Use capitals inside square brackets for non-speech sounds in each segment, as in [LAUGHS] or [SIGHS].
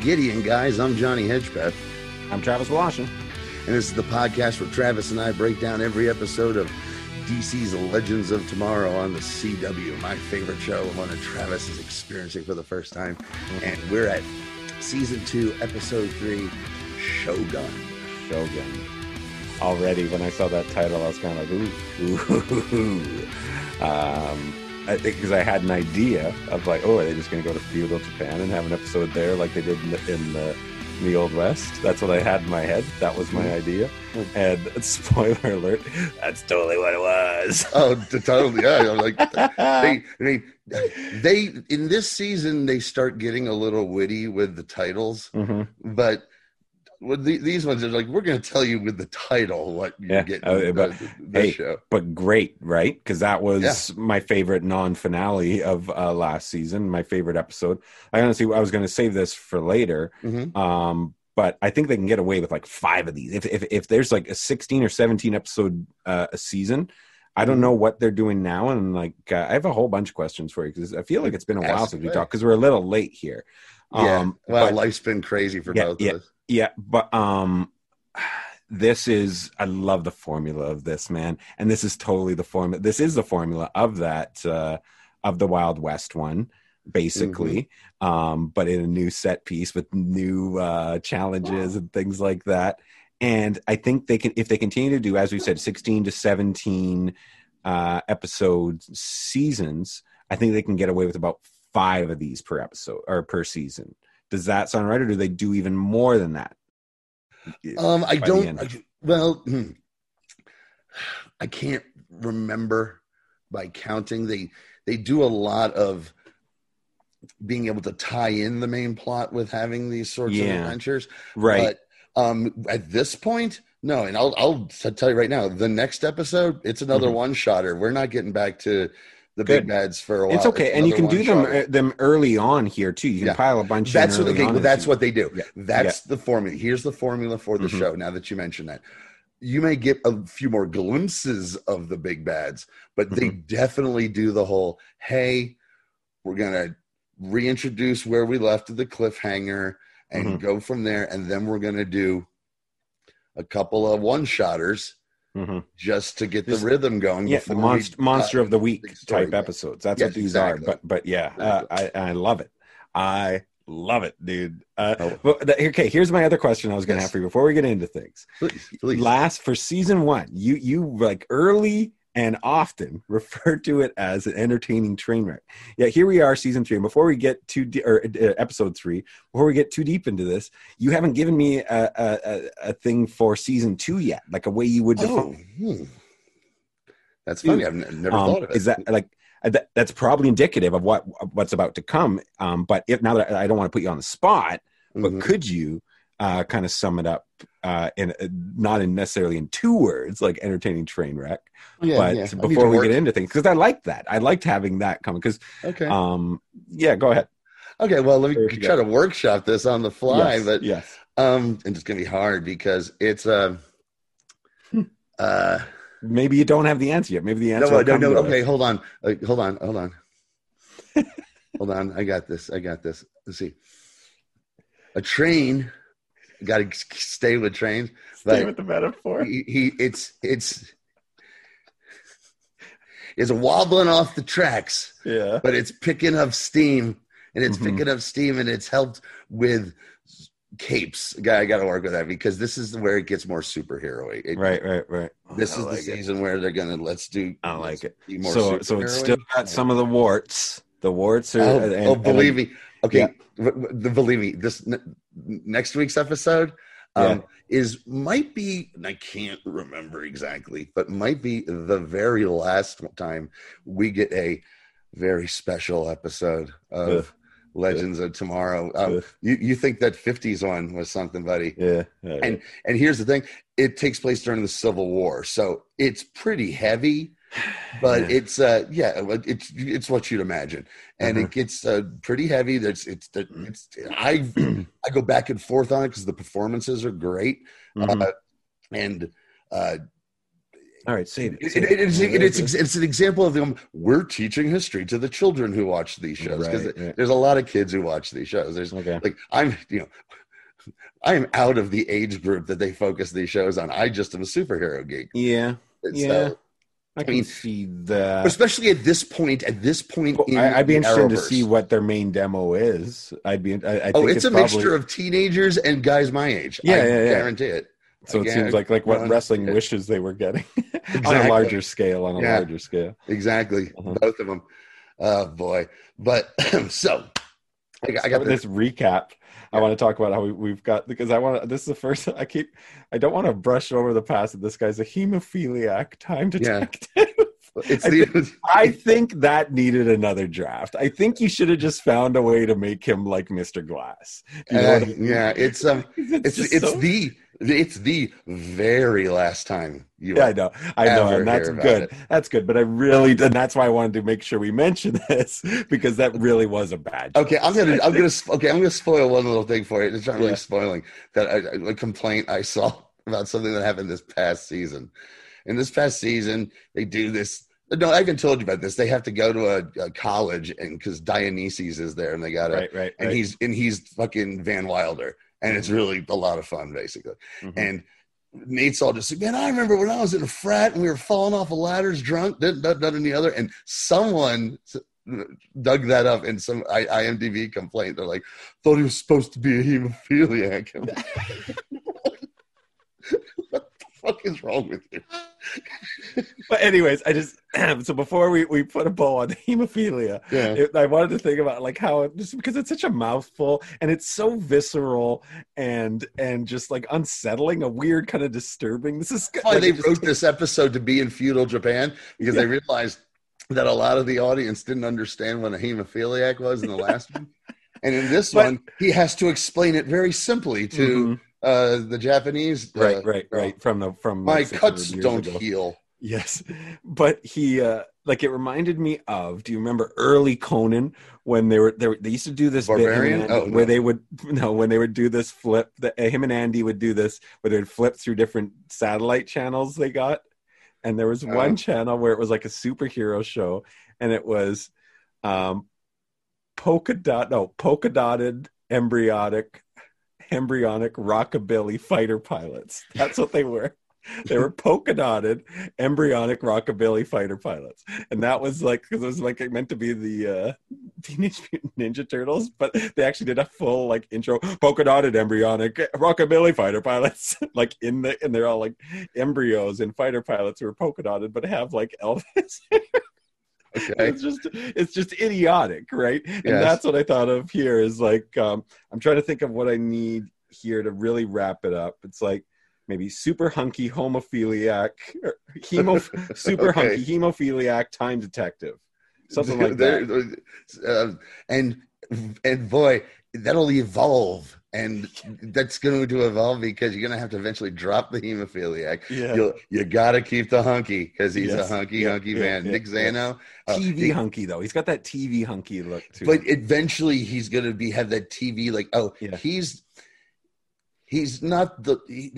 Gideon, guys. I'm Johnny Hedgepeth, I'm Travis Washington. and this is the podcast where Travis and I break down every episode of DC's Legends of Tomorrow on the CW, my favorite show, one that Travis is experiencing for the first time. And we're at season two, episode three, Shogun. Shogun. Already, when I saw that title, I was kind of like, ooh, ooh, [LAUGHS] ooh. Um, I think because I had an idea of like, oh, are they just going to go to feudal Japan and have an episode there like they did in the, in the, in the Old West? That's what I had in my head. That was my idea. And [LAUGHS] spoiler alert, that's totally what it was. Oh, totally. Yeah, I'm like [LAUGHS] they, they, they in this season they start getting a little witty with the titles, Mhm. but with the, these ones are like we're going to tell you with the title what you Yeah, get. uh, but, the, the hey, show. but great, right? Because that was my favorite non-finale of uh, last season. My favorite episode. I honestly, I was going to save this for later, Mhm. um, but I think they can get away with like five of these. If if, if there's like a 16 or 17 episode uh, a season, I don't know what they're doing now, and like uh, I have a whole bunch of questions for you because I feel like it's been a while since we talked because we're a little late here. Yeah. Um, well, but- life's been crazy for Yeah, both yeah. of us. Yeah, but um this is I love the formula of this, man. And this is totally the formula. This is the formula of that uh of the Wild West one basically. Um but in a new set piece with new uh challenges and things like that. And I think they can if they continue to do as we said 16 to 17 uh episode seasons, I think they can get away with about 5 of these per episode or per season. Does that sound right, or do they do even more than that? Um, I don't. I, well, hmm. I can't remember by counting. They they do a lot of being able to tie in the main plot with having these sorts of adventures. right? But um, at this point, no. And I'll I'll tell you right now, the next episode, it's another Mhm. one shotter. We're not getting back to the Good. big bads for a while. it's okay, and you can do them uh, them early on here too. You can Yeah. pile a bunch. That's what on that's what they do. Yeah. That's the formula. Here's the formula for the Mhm. show. Now that you mentioned that, you may get a few more glimpses of the big bads, but they Mm-hmm. definitely do the whole. Hey, we're gonna reintroduce where we left the cliffhanger and Mhm. go from there, and then we're gonna do a couple of one shotters Mhm. just to get Just- the rhythm going. Yeah, the monster, monster of the week type episodes. That's Yes, what these exactly. are. But but yeah, uh, I I love it. I love it, dude. Uh, Oh. well, okay, here's my other question. I was going to Yes. have for you before we get into things. Please, please. Last for season one, you you like early and often [LAUGHS] refer to it as an entertaining train wreck. Yeah, here we are, season three. And before we get too de- or uh, episode three, before we get too deep into this, you haven't given me a a, a, thing for season two yet, like a way you would Oh, define. hmm. that's funny. I've n- never Um, thought of it. Is that like uh, that, that's probably indicative of what what's about to come? Um, but if now that I I don't want to put you on the spot, but Mhm. could you uh, kind of sum it up uh, in uh, not in necessarily in two words, like entertaining train wreck, Yeah, but yeah. I need to before we work- get into things, because I like that. I liked having that come because, okay, um, yeah, go ahead. okay. Well, let me try to workshop this on the fly, yes, but yes, um, and it's gonna be hard because it's uh, uh, maybe you don't have the answer yet. Maybe the answer. no, no, no. us. Okay, hold on, uh, hold on, hold on, [LAUGHS] hold on. I got this. I got this. Let's see. A train. Got to stay with trains. Stay but- with the metaphor. he, he it's it's is wobbling off the tracks Yeah. but it's picking up steam and it's Mhm. picking up steam and it's helped with capes Guy, i gotta work with that because this is where it gets more superhero it, Right, right, right. this is like the it. season where they're gonna let's do I like it. more So, so it's still got some of the warts. The warts are. oh, and- oh, and- believe me okay Yeah. the believe me this next week's episode um, is might be and i can't remember exactly but might be the very last time we get a very special episode of Ugh. legends of tomorrow. Um, you, you think that 50s one was something buddy. Yeah. yeah, and and here's the thing. It takes place during the civil war so it's pretty heavy but Yeah. it's uh yeah it's it's what you'd imagine and Uh-huh. it gets uh, pretty heavy there's it's it's i i go back and forth on it because the performances are great Mhm. uh, and uh All right, say it. It- say it- it's, it. it- it's, it's an example of them. We're teaching history to the children who watch these shows because Right, right. there's a lot of kids who watch these shows. There's okay. like I'm, you know, I am out of the age group that they focus these shows on. I just am a superhero geek. Yeah, And Yeah. I can mean, see that. especially at this point. At this point, in I, I'd be interested to see what their main demo is. I'd be. I, I think Oh, it's, a probably, mixture of teenagers and guys my age. Yeah, I yeah, yeah. guarantee it. So it seems like like what well, wrestling wishes they were getting [LAUGHS] on a larger scale. On a Yeah. larger scale. Exactly, Uh-huh. both of them. Oh boy! But [CLEARS THROAT] so I got, I got this this. recap. I want to talk about how we, we've got because I want to. This is the first. [LAUGHS] I keep. I don't want to brush over the past. that This guy's a hemophiliac time Yeah. detective. It's I the I think that needed another draft. I think you should have just found a way to make him like Mr. Glass. You know uh, I mean? yeah. It's um. [LAUGHS] It's, It's it's so- the it's the very last time you. Yeah, I know, I know, and that's good. it. That's good. But I really, and that's why I wanted to make sure we mention [LAUGHS] this because that really was a bad. Okay, I'm gonna I'm gonna okay I'm gonna spoil one little thing for you. It's not really Yeah. spoiling that I, a complaint I saw [LAUGHS] about something that happened this past season. In this past season, they do this. No, I even told you about this. They have to go to a, a college, and because Dionysus is there, and they got it. Right, right, and right. he's and he's fucking Van Wilder, and it's really a lot of fun, basically. Mhm. And Nate's all just like, man, I remember when I was in a frat and we were falling off of ladders drunk, that, that, that, and the other. And someone dug that up in some I, IMDb complaint. They're like, thought he was supposed to be a hemophiliac. [LAUGHS] [LAUGHS] I'm like, what the fuck is wrong with you? [LAUGHS] But anyways, I just [CLEARS THROAT] so before we we put a bow on the [LAUGHS] hemophilia, Yeah. it, I wanted to think about like how it, just because it's such a mouthful and it's so visceral and and just like unsettling, a weird kind of disturbing. This is That's why like, they wrote this episode to be in feudal Japan because they realized that a lot of the audience didn't understand what a hemophiliac was in the last [LAUGHS] one. And in this But- one, he has to explain it very simply to Mhm. Uh, the Japanese. uh, right, right, right from the from My like, cuts don't ago. heal. Yes, but he uh like it reminded me of. Do you remember early Conan when they were they, were, they used to do this bit, him and Barbarian? Andy, Oh, where they would [LAUGHS] no when they would do this flip. That uh, him and Andy would do this where they would flip through different satellite channels they got, and there was Oh. one channel where it was like a superhero show, and it was um polka dot no polka dotted embryonic embryonic rockabilly fighter pilots. That's what they were. They were polka dotted embryonic rockabilly fighter pilots, and that was like because it was like it meant to be the uh, [LAUGHS] Teenage Mutant Ninja Turtles, but they actually did a full like intro polka dotted embryonic rockabilly fighter pilots, [LAUGHS] like in the and they're all like embryos and fighter pilots who are polka dotted, but have like Elvis. [LAUGHS] Okay. it's just it's just idiotic right and Yes. that's what i thought of here is like um i'm trying to think of what i need here to really wrap it up it's like maybe super hunky homophiliac hemo [LAUGHS] super Okay. hunky hemophiliac time detective something [LAUGHS] like that uh, and and boy, that'll evolve, and that's going to evolve because you're going to have to eventually drop the hemophiliac. yeah You you got to keep the hunky because he's Yes. a hunky Yeah, hunky yeah, man. yeah, Nick. Zano, uh, tv he- hunky though he's got that tv hunky look too but eventually he's going to be have that TV like oh Yeah. he's he's not the he,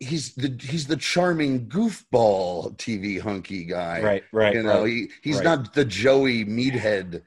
he's the he's the charming goofball TV hunky guy. right right you know right. he, he's right. not the joey meathead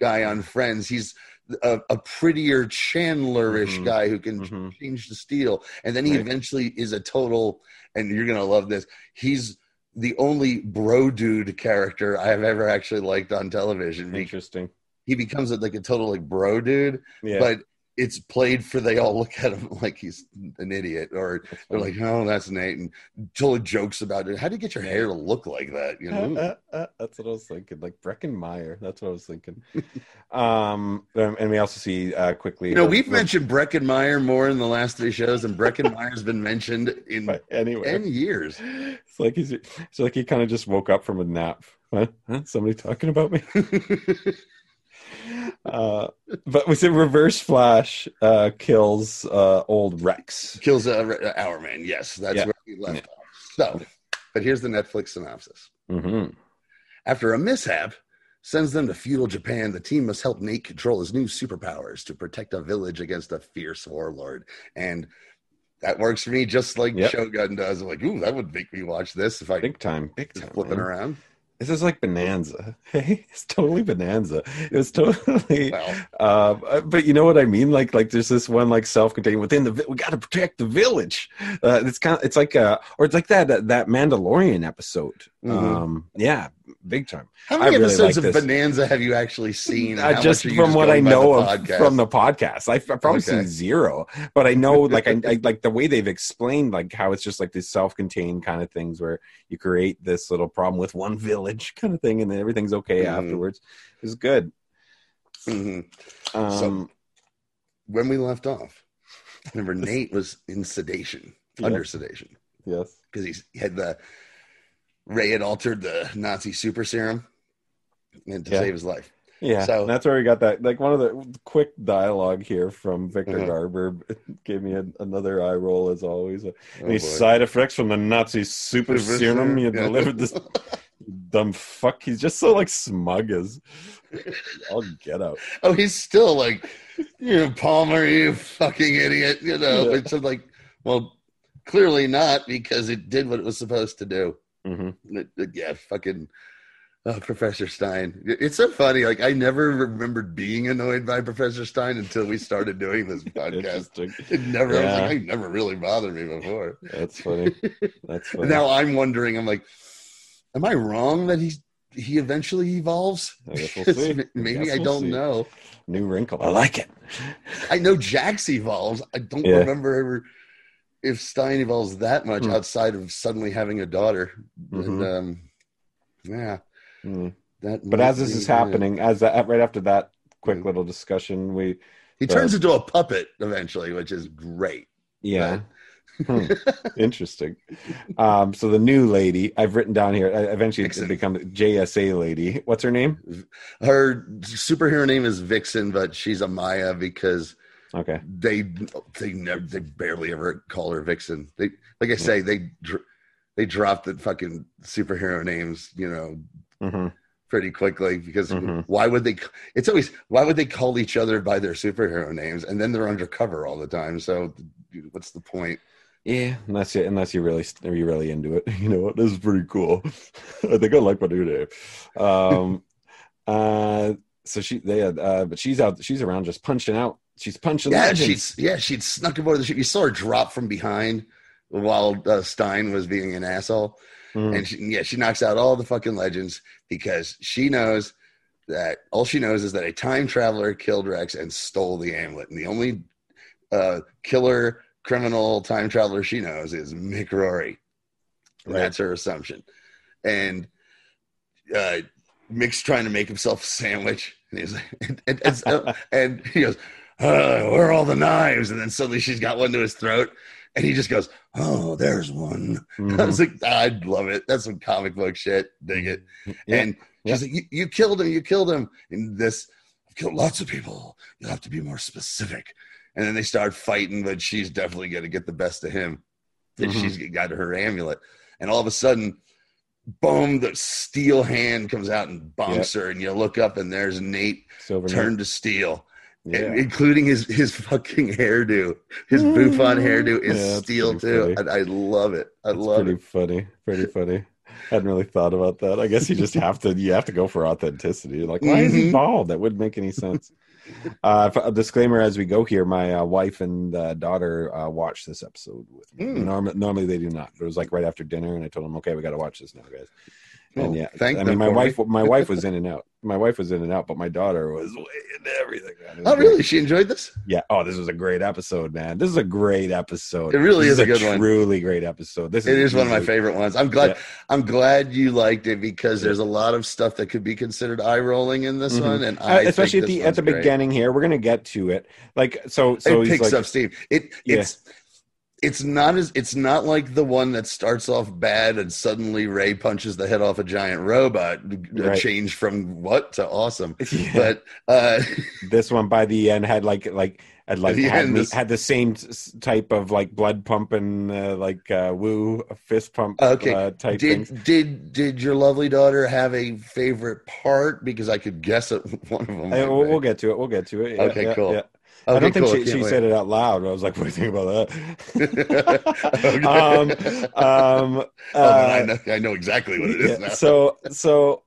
guy on friends he's a, a prettier chandlerish Mhm. guy who can Mhm. change the steel and then he Right. eventually is a total and you're gonna love this he's the only bro dude character i've ever actually liked on television interesting he becomes like a total like bro dude yeah but it's played for they all look at him [LAUGHS] like he's an idiot or they're like oh that's nate and totally jokes about it how do you get your hair to look like that you know Uh, uh, uh, that's what I was thinking. Like Breckin Meyer. That's what I was thinking. um, and we also see uh, quickly. You know, we've the- mentioned Breckin Meyer more in the last three shows, and Breckin Meyer's been mentioned in but anyway. ten years. It's like he's. It's like he kind of just woke up from a nap. [LAUGHS] Huh? Huh? Somebody talking about me? [LAUGHS] Uh, but was it Reverse Flash uh, kills uh, old Rex? Kills uh, our man. Yes, that's Yeah. where we left off. So, but here's the Netflix synopsis. hmm After a mishap sends them to feudal Japan, the team must help Nate control his new superpowers to protect a village against a fierce warlord. And that works for me. Just like Yep. Shogun does. I'm like, ooh, that would make me watch this if I big time, big time. flipping man. around. This is like Bonanza. [LAUGHS] Hey, it's totally Bonanza. It was totally. Well, Uh, but you know what I mean? Like, like there's this one like self-contained within the. vi- We got to protect the village. Uh, it's kind of. It's like uh or it's like that that, that Mandalorian episode. Mhm. Um, yeah, big time. how many I really episodes like of. Bonanza have you actually seen? Uh, just much are you from what I know of podcast? from the podcast, I've, I've probably Okay. seen zero. But I know, [LAUGHS] like, I, I like the way they've explained, like how it's just like these self-contained kind of things where you create this little problem with one village [LAUGHS] kind of thing, and then everything's okay Mhm. afterwards. It's good. Mhm. Um, So- when we left off, remember Nate was in sedation, [LAUGHS] Yeah. under sedation, yes. because he had the Ray had altered the Nazi super serum and to Yeah. save his life. Yeah, So- that's where we got that. Like one of the quick dialogue here from Victor Mhm. Garber [LAUGHS] gave me a, another eye roll as always. Oh, Any boy. side effects from the Nazi super Super serum you yeah. delivered this [LAUGHS] dumb fuck? He's just so like smug as I'll get out. oh, he's still like, you Palmer, you fucking idiot. You know, Yeah. it's like, well, clearly not because it did what it was supposed to do. Hmm it- yeah, fucking uh, Professor Stein. It's so funny. Like I never remembered being annoyed by Professor Stein until we started doing this [LAUGHS] podcast. It never. I was like, I never really bothered me before. That's funny. That's [LAUGHS] funny. Now I'm wondering. I'm like, am I wrong that he's he eventually evolves? I guess we'll [LAUGHS] see. Maybe Guess I we'll don't see. know. New wrinkle. I like it. I know Jax evolves. I don't Yeah. remember ever if Stein evolves that much Hmm. outside of suddenly having a daughter. And, Mhm. um, yeah, Mm. that. But as this be is it. happening, as that, right after that quick Mm. little discussion, we he turns into a puppet eventually, which is great. yeah. Hmm. [LAUGHS] Interesting. Um, so the new lady I've written down here. uh, Eventually, Vixen. it becomes JSA lady. What's her name? Her superhero name is Vixen, but she's a Maya because Okay. they they never they barely ever call her Vixen. They like I say they they drop the fucking superhero names, you know, hmm pretty quickly because Mhm. why would they? It's always why would they call each other by their superhero names and then they're undercover all the time? So what's the point? Yeah, unless you unless you really you're really into it. [LAUGHS] You know what? This is pretty cool. [LAUGHS] I think I like my new name. Um, [LAUGHS] uh, so she they uh, but she's out. She's around just punching out. She's punching Yeah, legends. she's yeah she'd snuck aboard the ship. You saw her drop from behind while uh, Stein was being an asshole. Mhm. and she, yeah, she knocks out all the fucking legends because she knows that all she knows is that a time traveler killed Rex and stole the amulet, and the only uh, killer criminal time traveler she knows is Mick Rory, Right. that's her assumption. And uh, Mick's trying to make himself a sandwich, and he's like, [LAUGHS] and, and, and, and he goes, uh, "Where are all the knives?" And then suddenly she's got one to his throat, and he just goes, "Oh, there's one." [LAUGHS] I Mhm. was like, I'd love it. That's some comic book shit. Dig it. Yeah. And she's like, you, you killed him. You killed him. And this, I've killed lots of people. You'll have to be more specific. And then they start fighting, but she's definitely going to get the best of him. And Mhm. she's got her amulet. And all of a sudden, boom, the steel hand comes out and bonks her. And you look up, and there's Nate Silver turned to steel, Yeah. including his, his fucking hairdo. His bouffant hairdo is Yeah, steel, too. funny. And I love it. I That's love pretty it. funny. Pretty funny. I Hadn't really thought about that. I guess you just have to. You have to go for authenticity. Like, why is he Mhm. bald? That wouldn't make any sense. Uh, a disclaimer as we go here. My uh, wife and uh, daughter uh, watched this episode with me. Mm. Norm- normally they do not. It was like right after dinner, and I told them, "Okay, we got to watch this now, guys." And Oh, yeah, thank I mean, my wife, my wife was [LAUGHS] in and out. My wife was in and out, but my daughter was way into everything. Oh, really? She enjoyed this? Yeah. Oh, this was a great episode, man. This is a great episode. It really This is a good one. Truly great episode. This It is one of my favorite ones. I'm glad. Yeah. I'm glad you liked it because Yeah. there's a lot of stuff that could be considered eye rolling in this Mhm. one, and Uh, especially at the at the great. beginning here. We're gonna get to it. Like so, so it he's picks like, up steam. It Yeah. it's it's not as it's not like the one that starts off bad and suddenly Ray punches the head off a giant robot. Right. change from what to awesome, [LAUGHS] Yeah. but uh, [LAUGHS] this one by the end had like like had like the had, end, me, this- had the same type of like blood pumping uh, like uh, woo fist pump Okay. uh, type things. did did did your lovely daughter have a favorite part? Because I could guess it. [LAUGHS] One of them. We'll, we'll get to it. We'll get to it. Yeah, Okay, yeah, cool. Yeah. I don't think cool. she, she said it out loud. I was like, [LAUGHS] "What do you think about that?" [LAUGHS] Okay. um, um, [LAUGHS] Oh, I uh, know, I know exactly what it is yeah, now. so so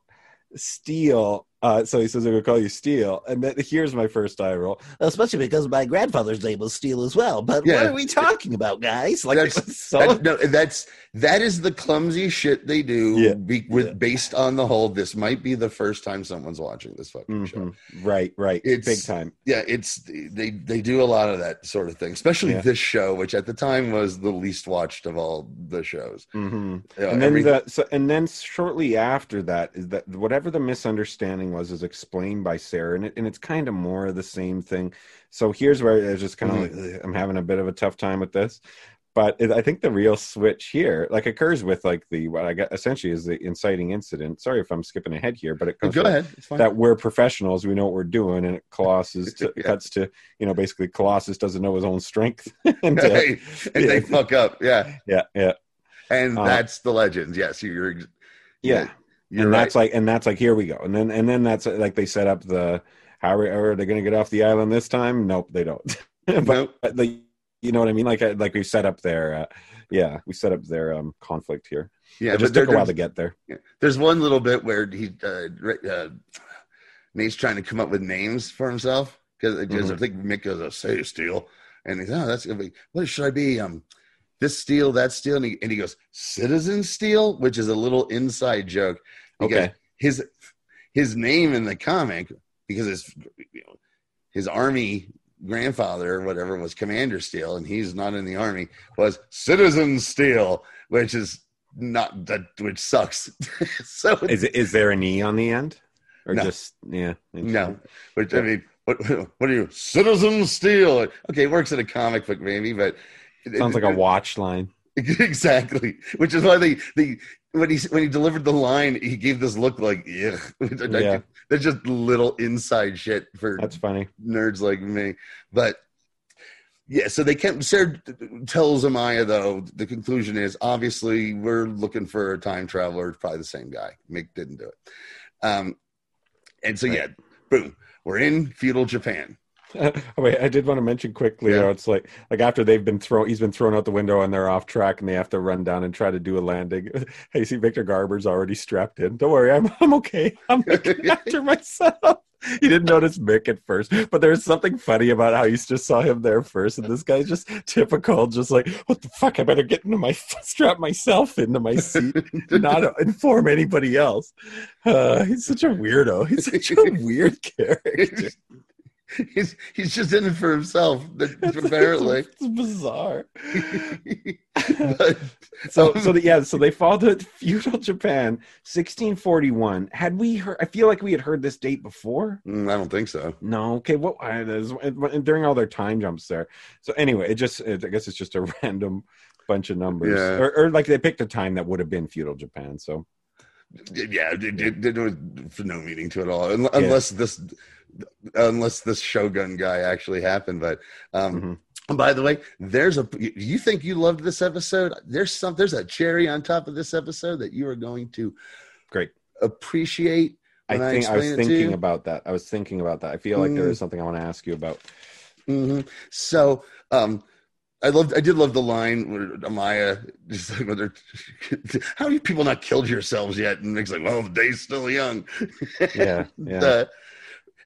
Steele. Uh, so he says I'm gonna call you Steele, and then here's my first eye roll. Especially because my grandfather's name was Steele as well. But Yeah. what are we talking about, guys? Like, Like That's- so That- no, that's that is the clumsy shit they do. Yeah. Be, with Yeah. based on the whole, this might be the first time someone's watching this fucking show. Mhm. right, right, It's- big time. Yeah, it's they they do a lot of that sort of thing, especially Yeah. this show, which at the time was the least watched of all the shows. hmm You know, and then every- the so, and then shortly after that is that whatever the misunderstanding was is explained by Sarah, and it, and it's kind of more of the same thing. So here's where I was just kind of Mhm. like I'm having a bit of a tough time with this, but it, I think the real switch here like occurs with like the what I got essentially is the inciting incident. Sorry if I'm skipping ahead here, but it comes go ahead, it's fine. that we're professionals, we know what we're doing, and Colossus [LAUGHS] to, Yeah. cuts to you know basically Colossus doesn't know his own strength, [LAUGHS] and uh, and they fuck up, yeah, yeah, yeah, and Uh, that's the legends. Yes, you're ex- yeah. you're and right. that's like and that's like here we go and then and then that's like they set up the how are, are they going to get off the island this time nope they don't [LAUGHS] but, Nope. but the you know what i mean? Like I- like we set up their uh, yeah we set up their um conflict here. Yeah, it just took a while to get there. There's one little bit where he uh, uh, Nate's trying to come up with names for himself because I Mhm. think Mick goes, "Oh, "Say steel," and he's, "Oh, that's gonna be what should I be?" Um, this steel, that steel, and he, and he goes, "Citizen Steel," which is a little inside joke. Okay. his his name in the comic because his you know, his army grandfather or whatever was Commander Steel, and he's not in the army was Citizen Steel, which is not that which sucks. [LAUGHS] so is it is there an e on the end or No. just yeah no, which I mean, what what are you, Citizen Steel? Okay, it works in a comic book maybe, but sounds like a watch line [LAUGHS] exactly. Which is why the they when he when he delivered the line, he gave this look [LAUGHS] like yeah. That's just little inside shit for that's funny nerds like me. But yeah, so they can't. Sarah tells Amaya though. The conclusion is obviously we're looking for a time traveler. It's probably the same guy. Mick didn't do it. Um, and so yeah, boom, we're in feudal Japan. Oh, [LAUGHS] wait, I did want to mention quickly. Yeah. though, it's like like after they've been thrown, he's been thrown out the window and they're off track, and they have to run down and try to do a landing. [LAUGHS] Hey, see, Victor Garber's already strapped in. Don't worry, I'm [LAUGHS] I'm okay. I'm looking after myself. He didn't notice Mick at first, but there's something funny about how you just saw him there first, and this guy's just typical, just like, what the fuck? I better get into my strap myself into my seat, not inform anybody else. Uh, he's such a weirdo. He's such a weird character. [LAUGHS] he's he's just in it for himself. [LAUGHS] [LAUGHS] Apparently, it's bizarre. but, So, so the, yeah, so they fall to feudal Japan, 1641. Had we heard? I feel like we had heard this date before. Mm, I don't think so. No, okay. What there's- during all their time jumps there. So anyway, it just it, I guess it's just a random bunch of numbers, Yeah. or, or like they picked a time that would have been feudal Japan. So Yeah, it, it, it was for no meaning to it all, Un- unless this unless this Shogun guy actually happened. But um, Mhm. by the way, there's a you think you loved this episode? There's some there's a cherry on top of this episode that you are going to great. appreciate. I think I, was it to thinking about that. I was thinking about that. I feel like there Mm. is something I want to ask you about. hmm So, um, I loved, I did love the line where Amaya just like, whether, how have you people not killed yourselves yet? And Nick's like, well, the day's still young. Yeah, [LAUGHS] yeah. The-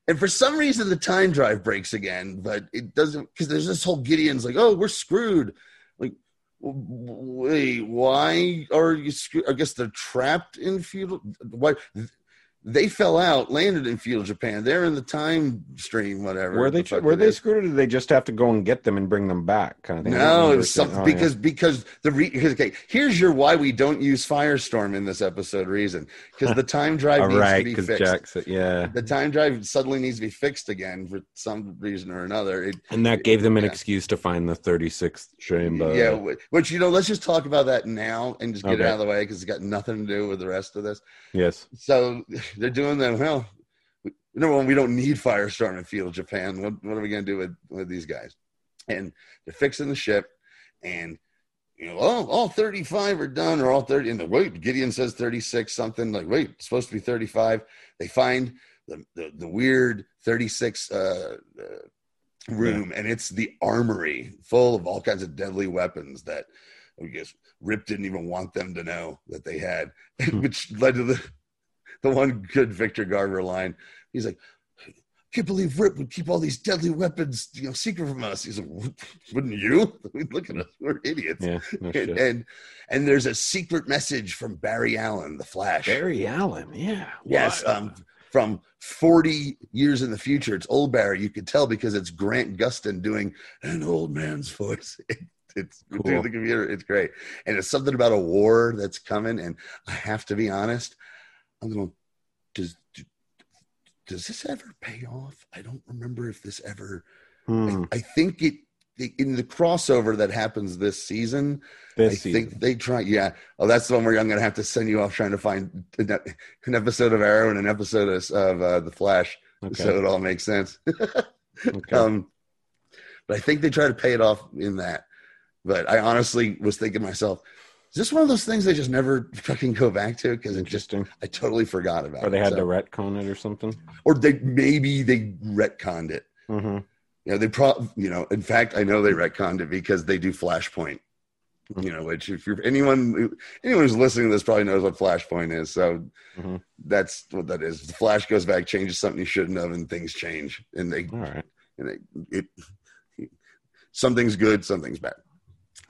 and for some reason, the time drive breaks again, but it doesn't because there's this whole Gideon's like, oh, we're screwed. Like, wait, why are you screwed? I guess they're trapped in feudal. Why? They fell out, landed in feudal Japan. They're in the time stream, whatever. Were they the were they is. screwed, or did they just have to go and get them and bring them back? Kind of thing. No, it was something oh, yeah. because because the re, because, okay. Here's your why we don't use Firestorm in this episode reason because the [LAUGHS] time drive needs right, to be because fixed. Jax said, yeah, The time drive suddenly needs to be fixed again for some reason or another. It, and that gave them an Yeah. excuse to find the 36th chamber. yeah, which you know, let's just talk about that now and just get it out of the way because it's got nothing to do with the rest of this. Yes. So they're doing that. Well, we- number one, we don't need Firestorm in Feudal Japan. What, what are we going to do with, with these guys? And they're fixing the ship, and you know, oh, all 35 are done, or all 30. And the wait, Gideon says 36 something. Like, wait, it's supposed to be 35. They find the the, the weird 36 uh, uh, room, and it's the armory full of all kinds of deadly weapons that I guess Rip didn't even want them to know that they had, [LAUGHS] which led to the [LAUGHS] the one good Victor Garber line. He's like, can't believe Rip would keep all these deadly weapons, you know, secret from us. He's like, wouldn't you? [LAUGHS] Look at us, we're idiots. Yeah, no and, and and there's a secret message from Barry Allen, the Flash. Barry Allen, yeah. Yes, Wow. um, from 40 years in the future. It's old Barry. You could tell because it's Grant Gustin doing an old man's voice. [LAUGHS] It, it's Cool. through the computer. It's great, and it's something about a war that's coming. And I have to be honest. I'm going. Does does this ever pay off? I don't remember if this ever. Hmm, I think it in the crossover that happens this season. I this season. think they try. Yeah. Oh, that's the one where I'm going to have to send you off trying to find an episode of Arrow and an episode of, of uh, The Flash, okay. so it all makes sense. [LAUGHS] okay. um, but I think they try to pay it off in that. But I honestly was thinking to myself, is this one of those things they just never fucking go back to? Because it just. I totally forgot about it. Or they it. had So- to retcon it or something. or they maybe they retconned it. Mm-hmm. You know, they probably, you know, in fact, I know they retconned it because they do Flashpoint. You know, which if you're anyone, anyone who's listening to this probably knows what Flashpoint is. So Mhm. that's what that is. The Flash goes back, changes something he shouldn't have, and things change. And they, All right. and they, it, something's good, something's bad.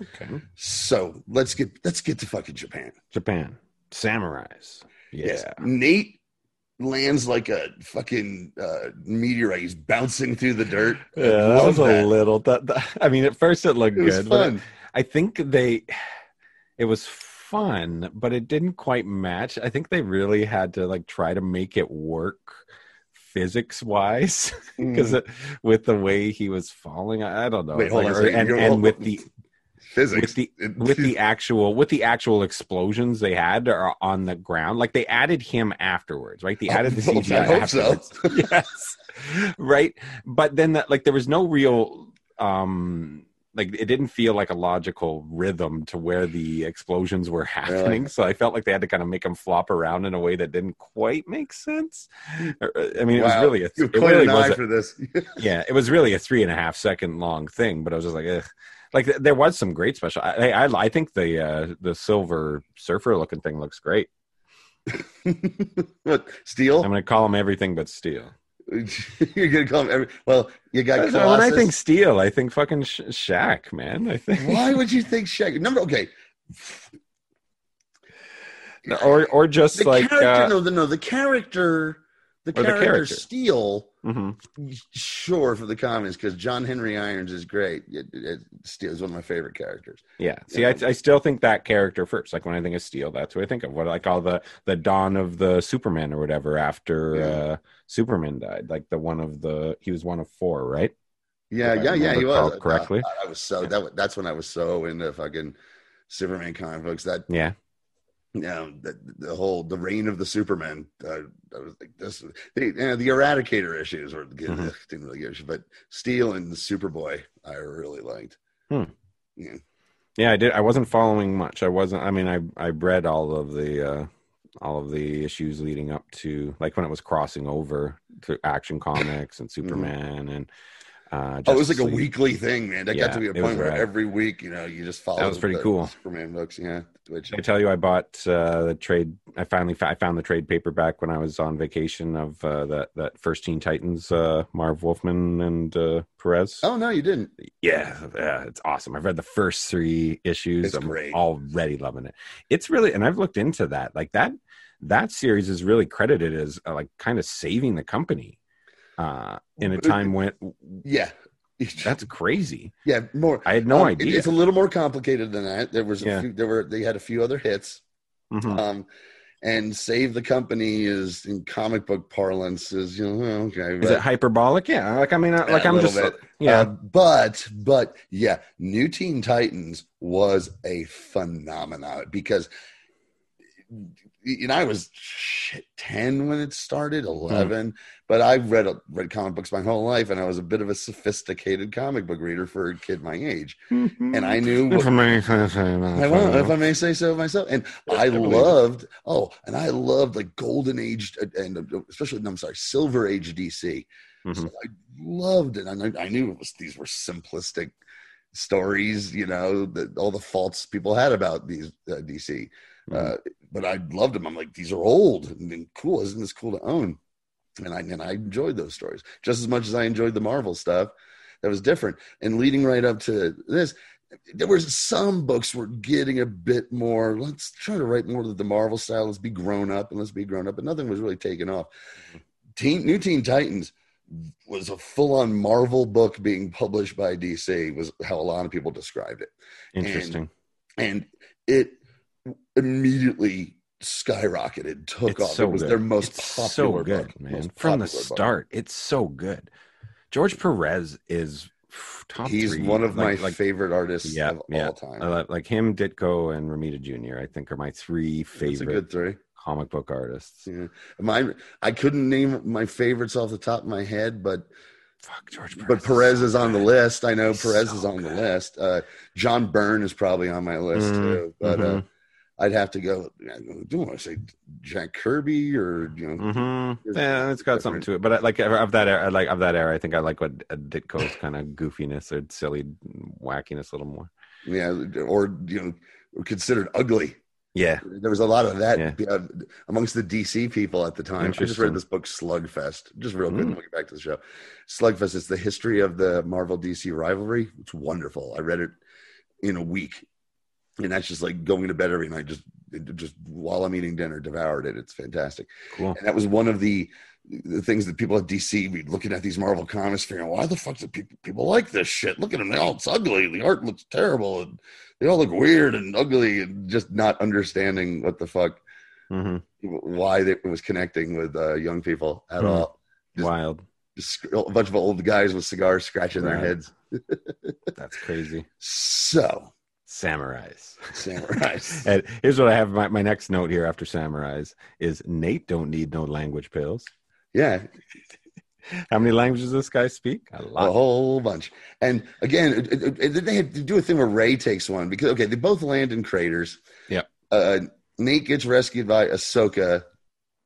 Okay. So let's get let's get to fucking Japan. Japan. Samurais. Yeah. Yes, Nate lands like a fucking uh, meteorite. He's bouncing through the dirt. Yeah, that was a little. That, that- I mean, at first it looked It good, but fun. I think they. It was fun, but it didn't quite match. I think they really had to like try to make it work physics wise because [LAUGHS] Mm. with the way he was falling, I, I don't know. Wait, hold Like, on or- and and with the physics with the with the actual with the actual explosions they had are on the ground like they added him afterwards right they added the Oh, CGI I hope so. afterwards. [LAUGHS] yes right but then that like there was no real um like it didn't feel like a logical rhythm to where the explosions were [LAUGHS] happening so i felt like they had to kind of make them flop around in a way that didn't quite make sense uh, i mean it was really a, you it really an was eye a- for this. [LAUGHS] yeah, it was really a three and a half second long thing, but I was just like, Ugh. Like there was some great special. I I, I think the uh, the silver surfer looking thing looks great. [LAUGHS] what steel? I'm gonna call him everything but steel. [LAUGHS] You're gonna call him every. Well, you got So when I think steel, I think fucking Sh- Shaq, man. I think, Why would you think Shaq? Number okay. or or just The like character, uh, no, the no, the character, the Or the character, character. Steel. mhm. Sure, for the comments, because John Henry Irons is great. It, it, Steel is one of my favorite characters. yeah. See, I, I still think that character first. Like when I think of steel, that's what I think of. What I call the the dawn of the Superman or whatever after Yeah. uh, Superman died. Like the one of the he was one of four, right? Yeah, If yeah, yeah. He was correctly. I, I was so that. That's when I was so into fucking Superman comic books. That Yeah. You know, the, the whole the reign of the Superman. Uh, I was like this. The, you know, the Eradicator issues were getting Mhm. didn't really give but Steel and Superboy I really liked. Hmm. Yeah. Yeah, I did. I wasn't following much. I wasn't. I mean, I I read all of the uh, all of the issues leading up to like when it was crossing over to Action Comics and Superman and. Uh. Oh, it was like Justice a weekly thing, man. That got to be a point where rad. every week, you know, you just follow. That was pretty the cool. Superman books, yeah. Which I tell you I bought uh, the trade. I finally I found the trade paperback when I was on vacation of uh, that that first Teen Titans, uh, Marv Wolfman and uh, Perez. oh no, you didn't. Yeah, yeah, it's awesome. I've read the first three issues. It's I'm great. already loving it. It's really, and I've looked into that. Like that, that series is really credited as uh, like kind of saving the company uh, in a time when Yeah, [LAUGHS] that's crazy. yeah. More. I had no um, it- idea. It's a little more complicated than that. There was a Yeah. few, there were they had a few other hits. Mhm. Um, and save the company is in comic book parlance is you know okay. Is it hyperbolic? Yeah. Like I mean, like i'm just bit. yeah. Uh, but but yeah, New Teen Titans was a phenomenon because and I was shit, 10 when it started, 11, but I've read read comic books my whole life and I was a bit of a sophisticated comic book reader for a kid my age. And I knew what, I may won't, if I may say so myself. And I loved, oh, and I loved like golden age and uh, especially, no, I'm sorry, silver age DC. Mhm. So I loved it. And I, I knew it was these were simplistic stories, you know, that all the faults people had about these uh, DC. Uh, but I loved them. I'm like, these are old and, and cool. Isn't this cool to own? And I and I enjoyed those stories just as much as I enjoyed the Marvel stuff. That was different. And leading right up to this, there was some books were getting a bit more. Let's try to write more of the Marvel style. Let's be grown up and let's be grown up. But nothing was really taken off. Teen New Teen Titans was a full on Marvel book being published by DC. Was how a lot of people described it Interesting. and it immediately skyrocketed, took it's off. so it was good. their most It's popular so good, book, man. From the popular book. start, it's so good. George Perez is top He's three. one of like- my like, favorite artists Yeah, of yeah. all time. I like, him, Ditko, and Romita Jr. I think are my three It's a favorite good three. comic book artists. Yeah. Mine, I couldn't name my favorites off the top of my head, but Fuck George Perez. but Perez so is on the list. I know He's Perez so is on the list. Uh, John Byrne is probably on my list Mhm, too. But uh, mhm. I'd have to go. I don't want to say Jack Kirby or you know. Mm-hmm. Yeah, it's got something to it. But I, like of that era, like of that era, I think I like what uh, Ditko's kind of goofiness or silly wackiness a little more. Yeah, or you know, considered ugly. Yeah, There was a lot of that Yeah. amongst the DC people at the time. I just read this book, Slugfest, just real quick. Mm. We'll get back to the show. Slugfest is the history of the Marvel DC rivalry. It's wonderful. I read it in a week, and that's just like going to bed every night, just just while I'm eating dinner, devoured it. It's fantastic. cool. And that was one of the the things that people at DC be looking at these Marvel comics, figuring, why the fuck do people people like this shit? Look at them, they all it's ugly. The art looks terrible, and they all look weird and ugly, and just not understanding what the fuck hmm why it was connecting with uh, young people at Hmm. all. Just- Wild. Just a bunch of old guys with cigars scratching their heads. [LAUGHS] That's crazy. So, Samurais. samurais. [LAUGHS] And here's what I have. My, my next note here after Samurais is Nate don't need no language pills. yeah, [LAUGHS] How many languages does this guy speak? A a whole bunch. And again, they had to do a thing where Ray takes one because okay, they both land in craters. Yeah. Uh, Nate gets rescued by Ahsoka,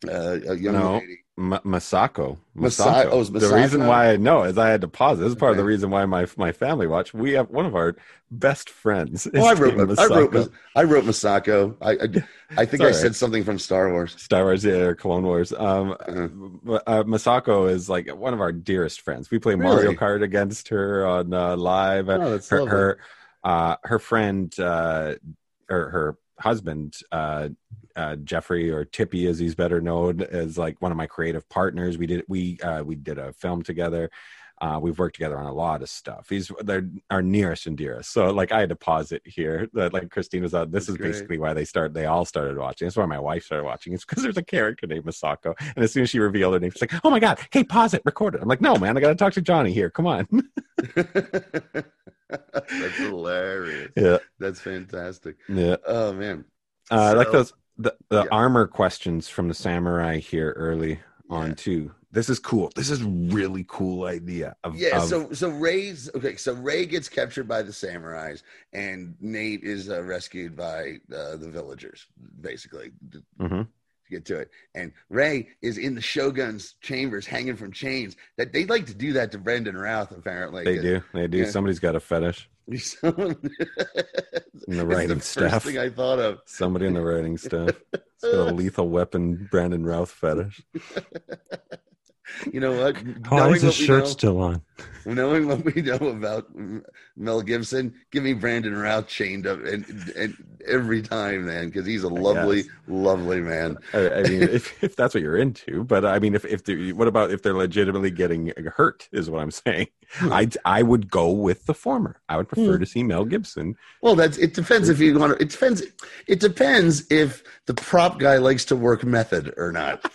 uh, a young No. lady. Ma- Masako. Masa- Masako. oh, it's The reason why I know is I had to pause. This is part of the reason why my my family watched. We have one of our best friends. Oh, I wrote, named I wrote, Masako. I wrote Masako. I, I, I think I said something from Star Wars. Star Wars, yeah, or Clone Wars. Um, Uh-huh. uh, Masako is like one of our dearest friends. We play Mario Kart against her on uh, live. Oh, that's her lovely. her, uh, her friend uh, or her husband uh, Jeffrey or Tippy, as he's better known, is like one of my creative partners. We did we uh, we did a film together. Uh, we've worked together on a lot of stuff. He's they're our nearest and dearest. So like I had to pause it here. That like Christine was on. This That's is great. basically why they start. They all started watching. That's why my wife started watching. It's because there's a character named Masako, and as soon as she revealed her name, she's like, "Oh my god, hey, pause it, record it." I'm like, "No, man, I got to talk to Johnny here. Come on." [LAUGHS] That's hilarious. yeah, That's fantastic. yeah. Oh man. Uh, I like those the, the Yeah. armor questions from the samurai here early on Yeah. too. This is cool. This is really cool idea. Of, Yeah, of- so so Ray's okay. So Ray gets captured by the samurais, and Nate is uh, rescued by uh, the villagers, basically to, Mhm. to get to it. And Ray is in the Shogun's chambers, hanging from chains. That they like to do that to Brandon Routh, apparently. they do. They do. Somebody's got a fetish. [LAUGHS] in the writing the staff. Thing I thought of. Somebody in the writing staff. It's got a [LAUGHS] lethal weapon, Brandon Routh fetish. [LAUGHS] You know what? [LAUGHS] Why is his shirt know- still on? Knowing what we know about Mel Gibson, give me Brandon Routh chained up and, and every time, man, because he's a lovely, lovely man. I, I mean, if, [LAUGHS] if that's what you're into, but I mean, if if what about if they're legitimately getting hurt? Is what I'm saying. I I would go with the former. I would prefer Hmm. to see Mel Gibson. Well, that's it. Depends if you want to. It depends. It depends if the prop guy likes to work method or not.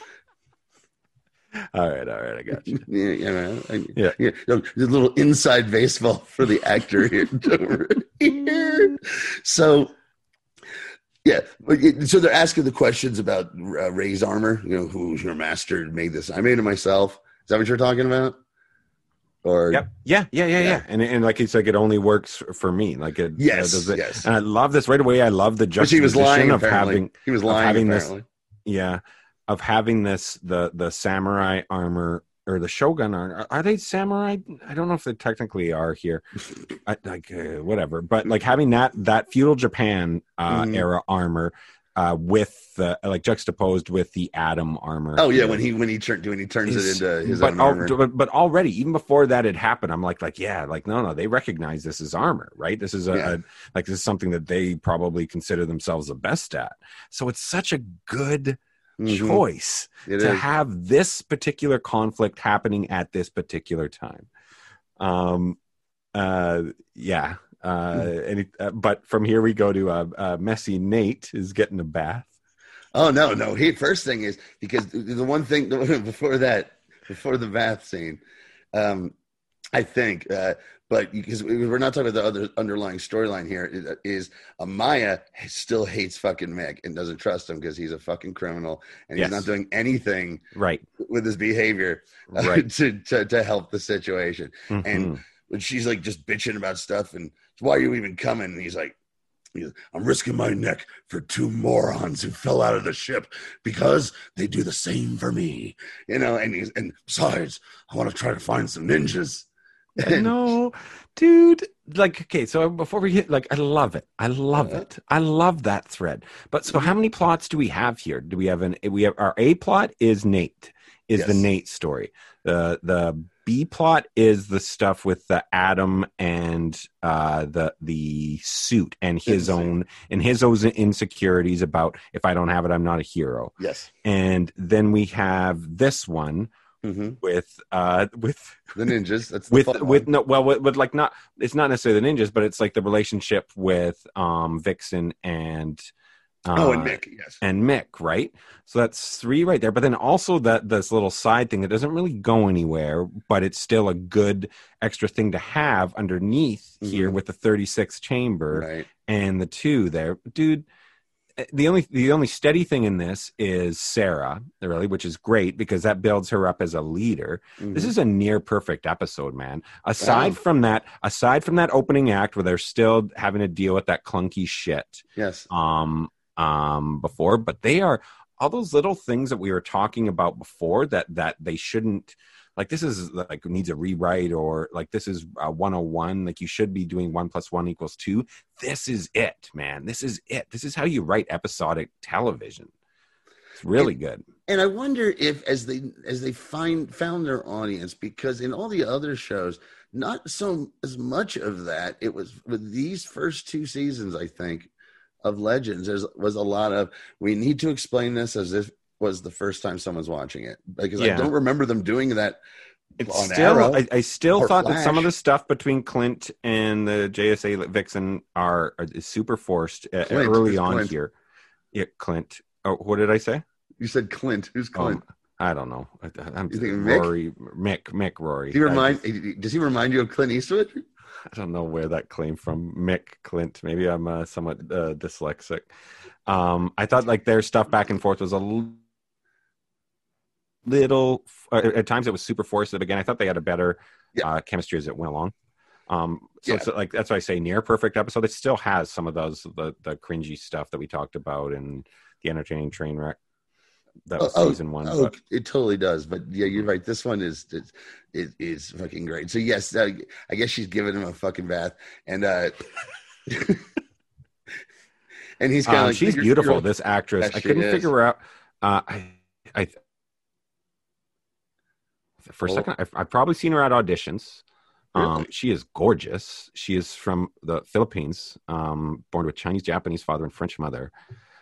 All right, all right, I got you. [LAUGHS] Yeah, you know, I- Yeah. yeah. The little inside baseball for the actor here. [LAUGHS] over here. So, yeah. So they're asking the questions about uh, Ray's armor. You know, who's your master? Made this? I made it myself. Is that what you're talking about? Or Yep. Yeah, yeah, yeah, yeah. Yeah. And and like it's like it only works for me. Like it. Yes, does it- yes. And I love this right away. I love the But he was juxtaposition lying. of Apparently, having he was lying. having this- apparently, yeah of having this the the samurai armor or the shogun armor. are they samurai i don't know if they technically are here [LAUGHS] I, like uh, whatever but like having that that feudal japan uh Mhm. era armor uh with the like juxtaposed with the atom armor Oh yeah, when he when he turned when he turns it into his but, own al- armor. but but already even before that had happened i'm like like yeah like no no they recognize this as armor right this is a, Yeah. a like this is something that they probably consider themselves the best at so it's such a good Mhm. choice It to is. have this particular conflict happening at this particular time. Um, uh, yeah. Uh, any, uh, but from here we go to uh, uh, messy Nate is getting a bath. Oh no, no. He first thing is because the- the one thing [LAUGHS] before that, before the bath scene, um, I think, uh, but because we're not talking about the other underlying storyline here, is, Amaya still hates fucking Mick and doesn't trust him because he's a fucking criminal and he's Yes. not doing anything Right. with his behavior uh, Right. [LAUGHS] to, to to help the situation. And Mhm. when she's like just bitching about stuff and why are you even coming? And he's like, I'm risking my neck for two morons who fell out of the ship because they do the same for me, you know. And he's and besides, I want to try to find some ninjas. [LAUGHS] No, dude. Like, okay, so before we hit, like, I love it. I love Uh, it. I love that thread. But so, how many plots do we have here? Do we have an? We have our A plot is Nate, is the Nate story. The the B plot is the stuff with the Atom and uh, the the suit and his Insane. own and his own insecurities about if I don't have it, I'm not a hero. Yes. And then we have this one hmm with uh with The ninjas. That's with fun with no well with, with like not it's not necessarily the ninjas but it's like the relationship with um vixen and uh, oh, and Mick. Yes. and mick right so that's three right there but then also that this little side thing that doesn't really go anywhere but it's still a good extra thing to have underneath here Mhm. with the 36 chamber Right. and the two there dude the only the only steady thing in this is sarah really which is great because that builds her up as a leader this Mhm. is a near perfect episode, man. Aside Wow. from that, aside from that opening act where they're still having to deal with that clunky shit yes. um um before, but they are all those little things that we were talking about before that that they shouldn't like this is like needs a rewrite or like this is uh, 101 like you should be doing 1 plus 1 equals 2 this is it man. This is it. This is how you write episodic television. It's really good. and I wonder if as they as they find found their audience because in all the other shows not so as much of that it was with these first two seasons I think of Legends there was a lot of we need to explain this as if was the first time someone's watching it because I don't remember them doing that It's on still, Arrow I, I still thought that some of the stuff between Clint and the JSA Vixen are, are is super forced uh, Clint, early on Clint? here. Yeah, Clint. Oh, what did I say? you said Clint who's Clint Um, I don't know. I, I'm You think Mick? Rory, Mick, Mick, Rory. do you remind just- does he remind you of Clint Eastwood I don't know where that came from. Mick Clint. Maybe I'm uh, somewhat uh, dyslexic. Um, I thought like their stuff back and forth was a little. Uh, at times it was super forced at the beginning. I thought they had a better Yeah. uh, chemistry as it went along. Um, so Yeah. it's like that's why I say near perfect episode. It still has some of those the the cringy stuff that we talked about and the entertaining train wreck. That was Oh, season one. Oh, but- it totally does. But yeah, you're right. This one is is is, is fucking great. So yes, uh, I guess she's giving him a fucking bath, and uh [LAUGHS] and he's kind of Um, like she's beautiful. This actress, Yes, I couldn't is. figure out. Uh, I, I, for a Oh. second, I've, I've probably seen her at auditions. Um, she is gorgeous. She is from the Philippines, um, born to a Chinese Japanese father and French mother,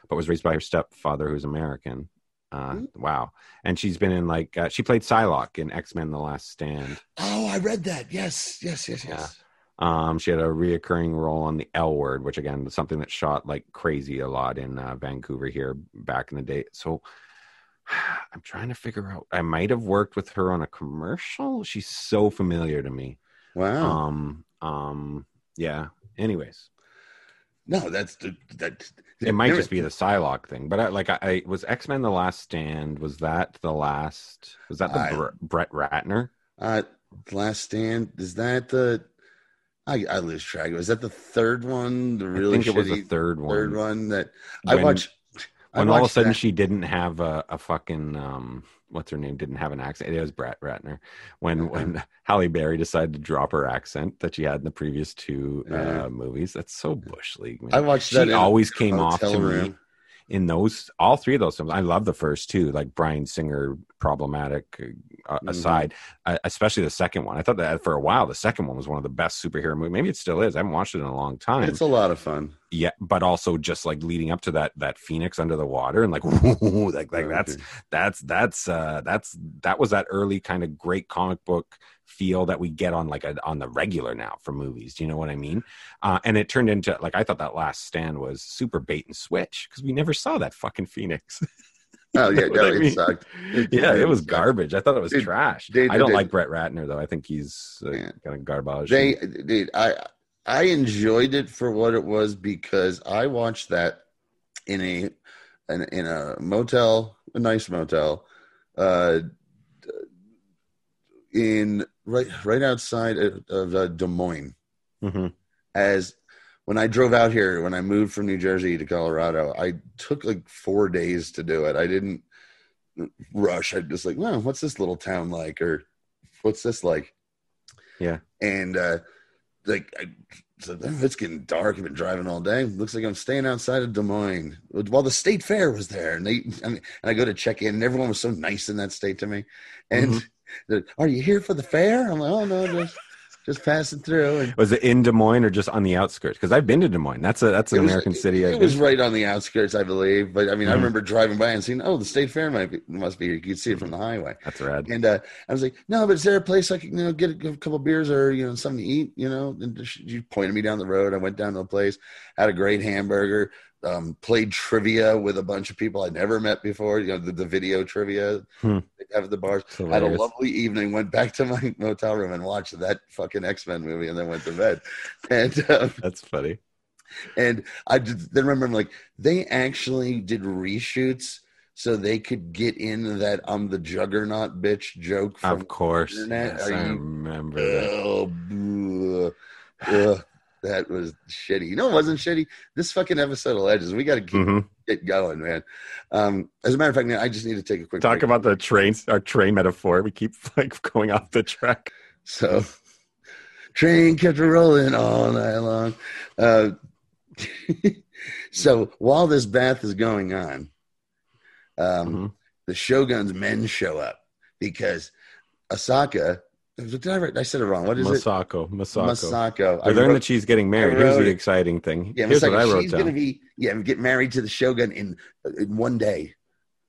but was raised by her stepfather, who's American. Uh, Mm. Wow. And she's been in like uh, she played Psylocke in X Men: The Last Stand. Oh, I read that. Yes, yes, yes, yes. Um, she had a reoccurring role on the L Word, which again was something that shot like crazy a lot in uh, Vancouver here back in the day. So [SIGHS] I'm trying to figure out. I might have worked with her on a commercial. She's so familiar to me. Wow. Um, um, yeah. Anyways, no, that's the that. it might just be the Psylocke thing, but I, like I, I was X Men: The Last Stand. Was that the last? Was that the I- Bre- Brett Ratner? uh, Last Stand. Is that the? I, I lose track. Was that the third one? The really I think it was the third one. third one that I watched. When all of a sudden that. she didn't have a, a fucking um what's her name didn't have an accent it was Brett Ratner when Uh-huh. when [LAUGHS] Halle Berry decided to drop her accent that she had in the previous two Yeah. uh movies that's so bush league man. I watched she that. a always came off to me in those all three of those films i love the first two like Bryan Singer problematic Mhm. aside uh, especially the second one. I thought that for a while the second one was one of the best superhero movies maybe it still is i haven't watched it in a long time. It's a lot of fun. yeah but also just like leading up to that that phoenix under the water and like [LAUGHS] like, like that's that's that's uh that's that was that early kind of great comic book feel that we get on like a, on the regular now for movies do you know what i mean? Uh and it turned into like i thought that last stand was super bait and switch because we never saw that fucking phoenix [LAUGHS] Oh yeah, [LAUGHS] no, I it mean. sucked. It- yeah it it was sucked. garbage i thought it was Dude, trash they- i don't they- like brett ratner though i think he's uh, Yeah. kind of garbage They, dude, I, I enjoyed it for what it was because I watched that in a, in, in a motel, a nice motel, uh, in right, right outside of, of uh, Des Moines. Mhm. As when I drove out here, when I moved from New Jersey to Colorado, I took like four days to do it. I didn't rush. I just like, well, what's this little town like, or what's this like? Yeah. And uh, like, I said, "Oh, it's getting dark. I've been driving all day. Looks like I'm staying outside of Des Moines. While the state fair was there, and they, I mean, and I go to check in, and everyone was so nice in that state to me. And they're, are you here for the fair? I'm like, oh no, just just passing through. And was it in des moines or just on the outskirts because i've been to des moines that's a that's an was- american city It, I was right on the outskirts, I believe. But I mean, I Mhm. remember driving by and seeing, oh, the state fair might be, must be here. You could see it from the highway. that's rad And uh, I was like, no, but is there a place I could, you know, get a, couple beers or you know something to eat? You know, and she pointed me down the road. I went down to a place, had a great hamburger, um, played trivia with a bunch of people I'd never met before. You know, the, the video trivia Hmm. at the bars. Had a lovely evening. Went back to my [LAUGHS] motel room and watched that fucking X Men movie, and then went to bed. [LAUGHS] And um, that's funny and I just, then remember like they actually did reshoots so they could get in that I'm the juggernaut bitch joke from of course yes, i you- remember that. oh. Ugh, [SIGHS] that was shitty. You know, it wasn't shitty. This fucking episode of Legends, we got to keep Mhm. it going, man. Um, as a matter of fact, now I just need to take a quick talk break. about the trains our train metaphor we keep [LAUGHS] like going off the track So, train kept rolling all night long. Uh, [LAUGHS] so while this bath is going on, um, Mhm. the Shogun's men show up because Asaka. Did I, said it wrong. What is masako it? masako Masako. I learned wrote- that she's getting married here's the exciting thing yeah, here's what i Masako, wrote she's down gonna be yeah get married to the Shogun in, uh, in one day.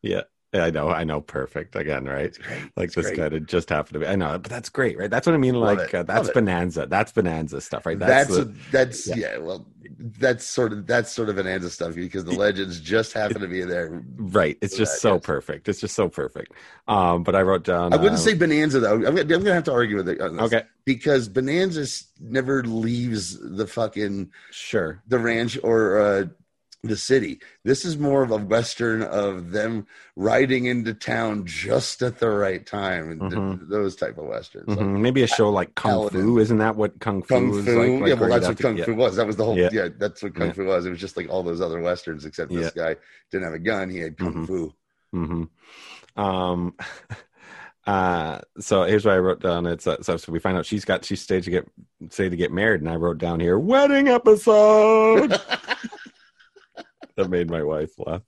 yeah i know i know perfect again right like It's this great. guy did just happened to be i know but that's great right that's what i mean Love like uh, that's bonanza that's bonanza stuff right That's the- a- that's yeah. yeah. Well, that's sort of that's sort of Bonanza stuff because the legends just happen to be there. right it's just that, so yes. perfect it's just so perfect um but i wrote down I wouldn't uh, say Bonanza though. I'm gonna, I'm gonna have to argue with it. on this. okay because Bonanza never leaves the fucking sure the ranch or uh, the city. This is more of a western of them riding into town just at the right time. and Mhm. those type of westerns. Like Mhm. maybe a show like kung Paladin. fu isn't that what kung fu Kung Fu, like, like yeah. Well, that's what to- Kung yeah. Fu was. That was the whole. Yeah. Yeah, that's what Kung Yeah. Fu was. It was just like all those other westerns, except this guy didn't have a gun. He had Kung Mhm. Fu. hmm Um, [LAUGHS] uh, so here's what I wrote down. It's uh, so, so we find out she's got she's stayed to get say to get married, and I wrote down here wedding episode. [LAUGHS] that made my wife laugh.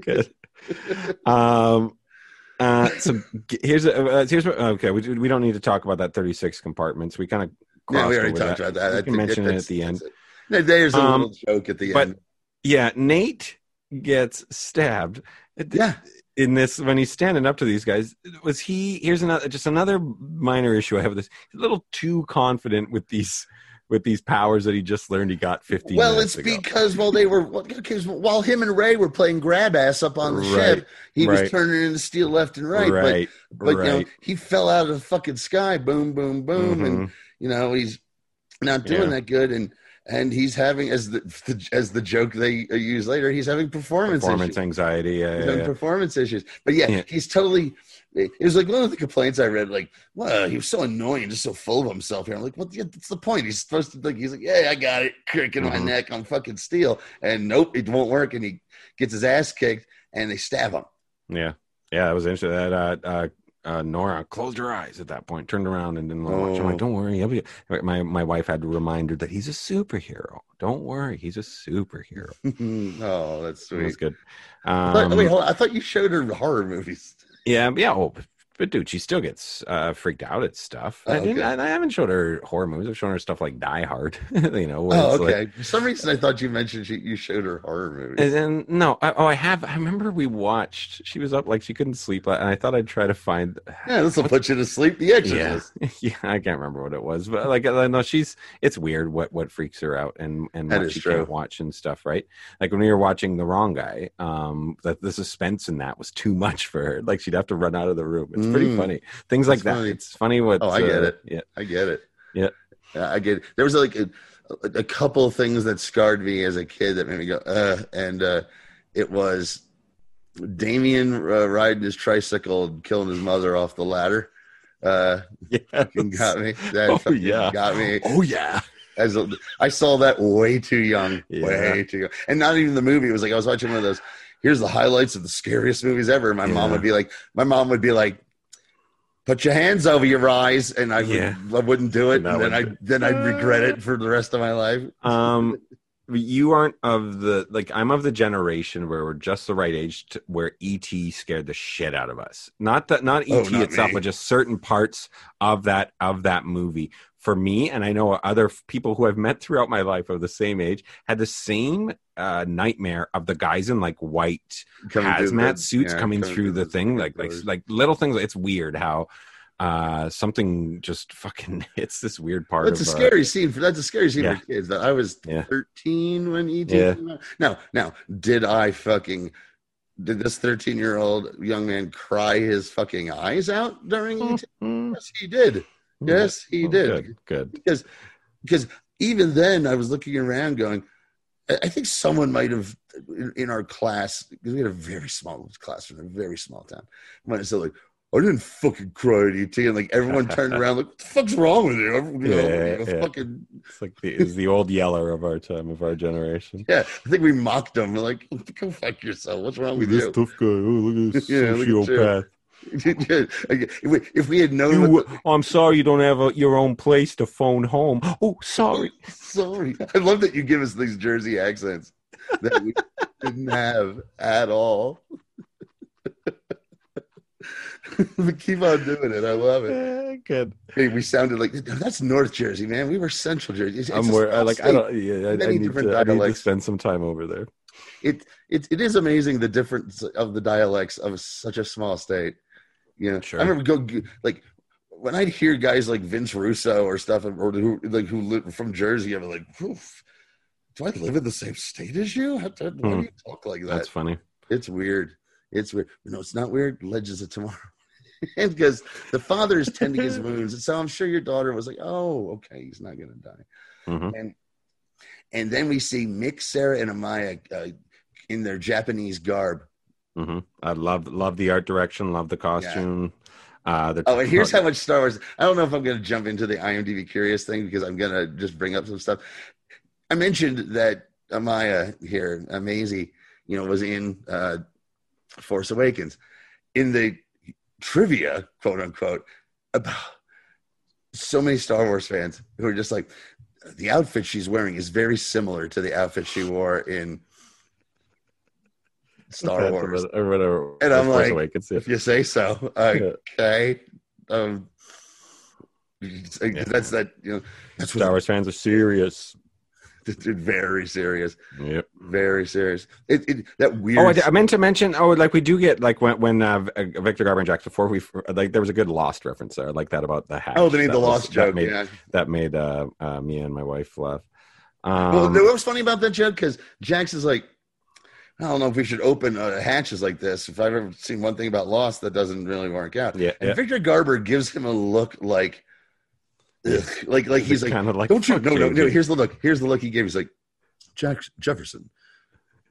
Good. [LAUGHS] Um. Uh, so here's a, uh, here's what, okay. We, we don't need to talk about that 36 compartments. We kind of Yeah, we already talked about that. We I can mention it that's- at the end. that's. No, There's a Um, little joke at the but- end. Yeah, Nate gets stabbed. Yeah, in this when he's standing up to these guys was he here's another just another minor issue i have with this He's a little too confident with these with these powers that he just learned he got 15 well, it's ago. because while they were because while him and Ray were playing grab ass up on the Right, ship, he was right. turning into steel left and right. right But but you know, he fell out of the fucking sky, boom, boom, boom, and Mhm. you know he's not doing Yeah. that good. And and he's having as the, the as the joke they use later. He's having performance Performance issues. anxiety. Yeah, yeah, having performance issues. But Yeah. he's totally. It was like one of the complaints I read. Like, well, he was so annoying, just so full of himself here. I'm like, what? That's the point. He's supposed to like. He's like, yeah, I got it, crick in my Mhm. neck. I'm fucking steel, and nope, it won't work. And he gets his ass kicked, and they stab him. Yeah, yeah, that was interesting. That uh, uh, uh, Nora closed her eyes at that point, turned around, and didn't watch. I'm Oh. like, don't worry. My my wife had to remind her that he's a superhero. Don't worry, he's a superhero. [LAUGHS] oh, that's It was sweet. good. I thought- Um, wait, hold on. I thought you showed her horror movies. Yeah, yeah. Oh, but, dude, she still gets uh, freaked out at stuff. Oh, I, didn't, okay. I, I haven't showed her horror movies. I've shown her stuff like Die Hard. [LAUGHS] you know. Oh, it's like- okay. For some reason, I thought you mentioned she, you showed her horror movies. And then no, I, oh, I have. I remember we watched. She was up like she couldn't sleep, and I thought I'd try to find. yeah, this will put you to sleep. The Yeah, Exorcist. [LAUGHS] yeah. I can't remember what it was, but like I know she's. It's weird what what freaks her out and and That what she true. can't watch and stuff, right? Like when we were watching The Wrong Guy, um, that the suspense in that was too much for her. Like she'd have to run out of the room. It's pretty Mm. funny. Things like That's that. funny. It's funny what. Oh, I get uh, it. Yeah. I get it. Yeah. Yeah, I get it. There was like a, a couple of things that scarred me as a kid that made me go, uh, and uh, it was Damien uh, riding his tricycle and killing his mother off the ladder. Uh, [LAUGHS] fucking got me. That Oh, yeah. got me. Oh yeah. As a, I saw that way too young, Yeah. way too young, and not even the movie. It was like I was watching one of those. Here's the highlights of the scariest movies ever. My mom would be like, my mom would be like, "Put your hands over your eyes," and I would, I wouldn't do it, That and then I then I'd regret it [LAUGHS] for the rest of my life. um you aren't of the like i'm of the generation where we're just the right age to, where et scared the shit out of us. Not that not Oh, et not itself me. but just certain parts of that of that movie. For me and i know other people who i've met throughout my life of the same age had the same uh nightmare of the guys in like white Coming hazmat the- suits yeah, coming through the thing like like like little things it's weird how uh something just fucking [LAUGHS] hits this weird part That's a uh, scary scene for that's a scary scene Yeah. for kids. That I was Yeah. 13 when ET Yeah. came out. Now, now, did I fucking did this 13 year old young man cry his fucking eyes out during ET? Mm, Yes, he did. Yes, he oh, did. good, good Because because even then I was looking around going, I think someone might have in, in our class because we had a very small class in a very small town. Might have said like, I didn't fucking cry at ET, and like everyone turned around like, what the fuck's wrong with you? You know, Yeah, you yeah. fucking It's like the, it's the old yeller of our time, of our generation. yeah. I think we mocked him. We're like, go fuck yourself. What's wrong with you? tough guy. Oh, look at this [LAUGHS] Yeah, look at you. sociopath. [LAUGHS] if, we, had known, You, the- oh, I'm sorry you don't have a, your own place to phone home. Oh, sorry. [LAUGHS] sorry, I love that you give us these Jersey accents that we didn't have at all. [LAUGHS] but keep on doing it. I love it. Eh, good. Hey, we sounded like that's North Jersey, man. We were Central Jersey. It's, I'm I like. I don't. Yeah, I, I need to. I need to spend some time over there. it, it it is amazing the difference of the dialects of such a small state. You know, Sure. I remember go like when I'd hear guys like Vince Russo or stuff, or who like who live from Jersey. I'm like, Oof, do I live in the same state as you? How, how, why Hmm. do you talk like that? That's funny. It's weird. It's weird. No, it's not weird. Legends of Tomorrow. and [LAUGHS] because the father is tending his [LAUGHS] wounds, and so I'm sure your daughter was like, "Oh, okay, he's not going to die." Mhm. And and then we see Mick, Sarah, and Amaya uh, in their Japanese garb. hmm I love love the art direction. Love the costume. Uh, the, Oh, and here's how much Star Wars. I don't know if I'm going to jump into the IMDb curious thing because I'm going to just bring up some stuff. I mentioned that Amaya here, Maisie, you know, was in uh, Force Awakens. In the trivia, quote unquote, about so many Star Wars fans who are just like, the outfit she's wearing is very similar to the outfit she wore in Star Wars. I read a, And I'm Force like, Awakens, yeah. If you say so. [LAUGHS] Okay. Um, That's that, you know, that's Star what Wars fans are serious. [LAUGHS] it's very serious. Yep. Very serious. It, it that weird. Oh, I, did- I meant to mention. Oh, like we do get like when when uh, Victor Garber and Jax before we like there was a good Lost reference there. I like that about the hat. oh, they need That the was- lost that joke. Made, yeah. That made uh, uh, me and my wife laugh. Um, well, you what was funny about that joke? Because Jax is like, I don't know if we should open uh, hatches like this. If I've ever seen one thing about Lost that doesn't really work out. yeah, And yeah. Victor Garber gives him a look like ugh, like like he's like kind of like don't you no no no here's the look here's the look he gave he's like jack jefferson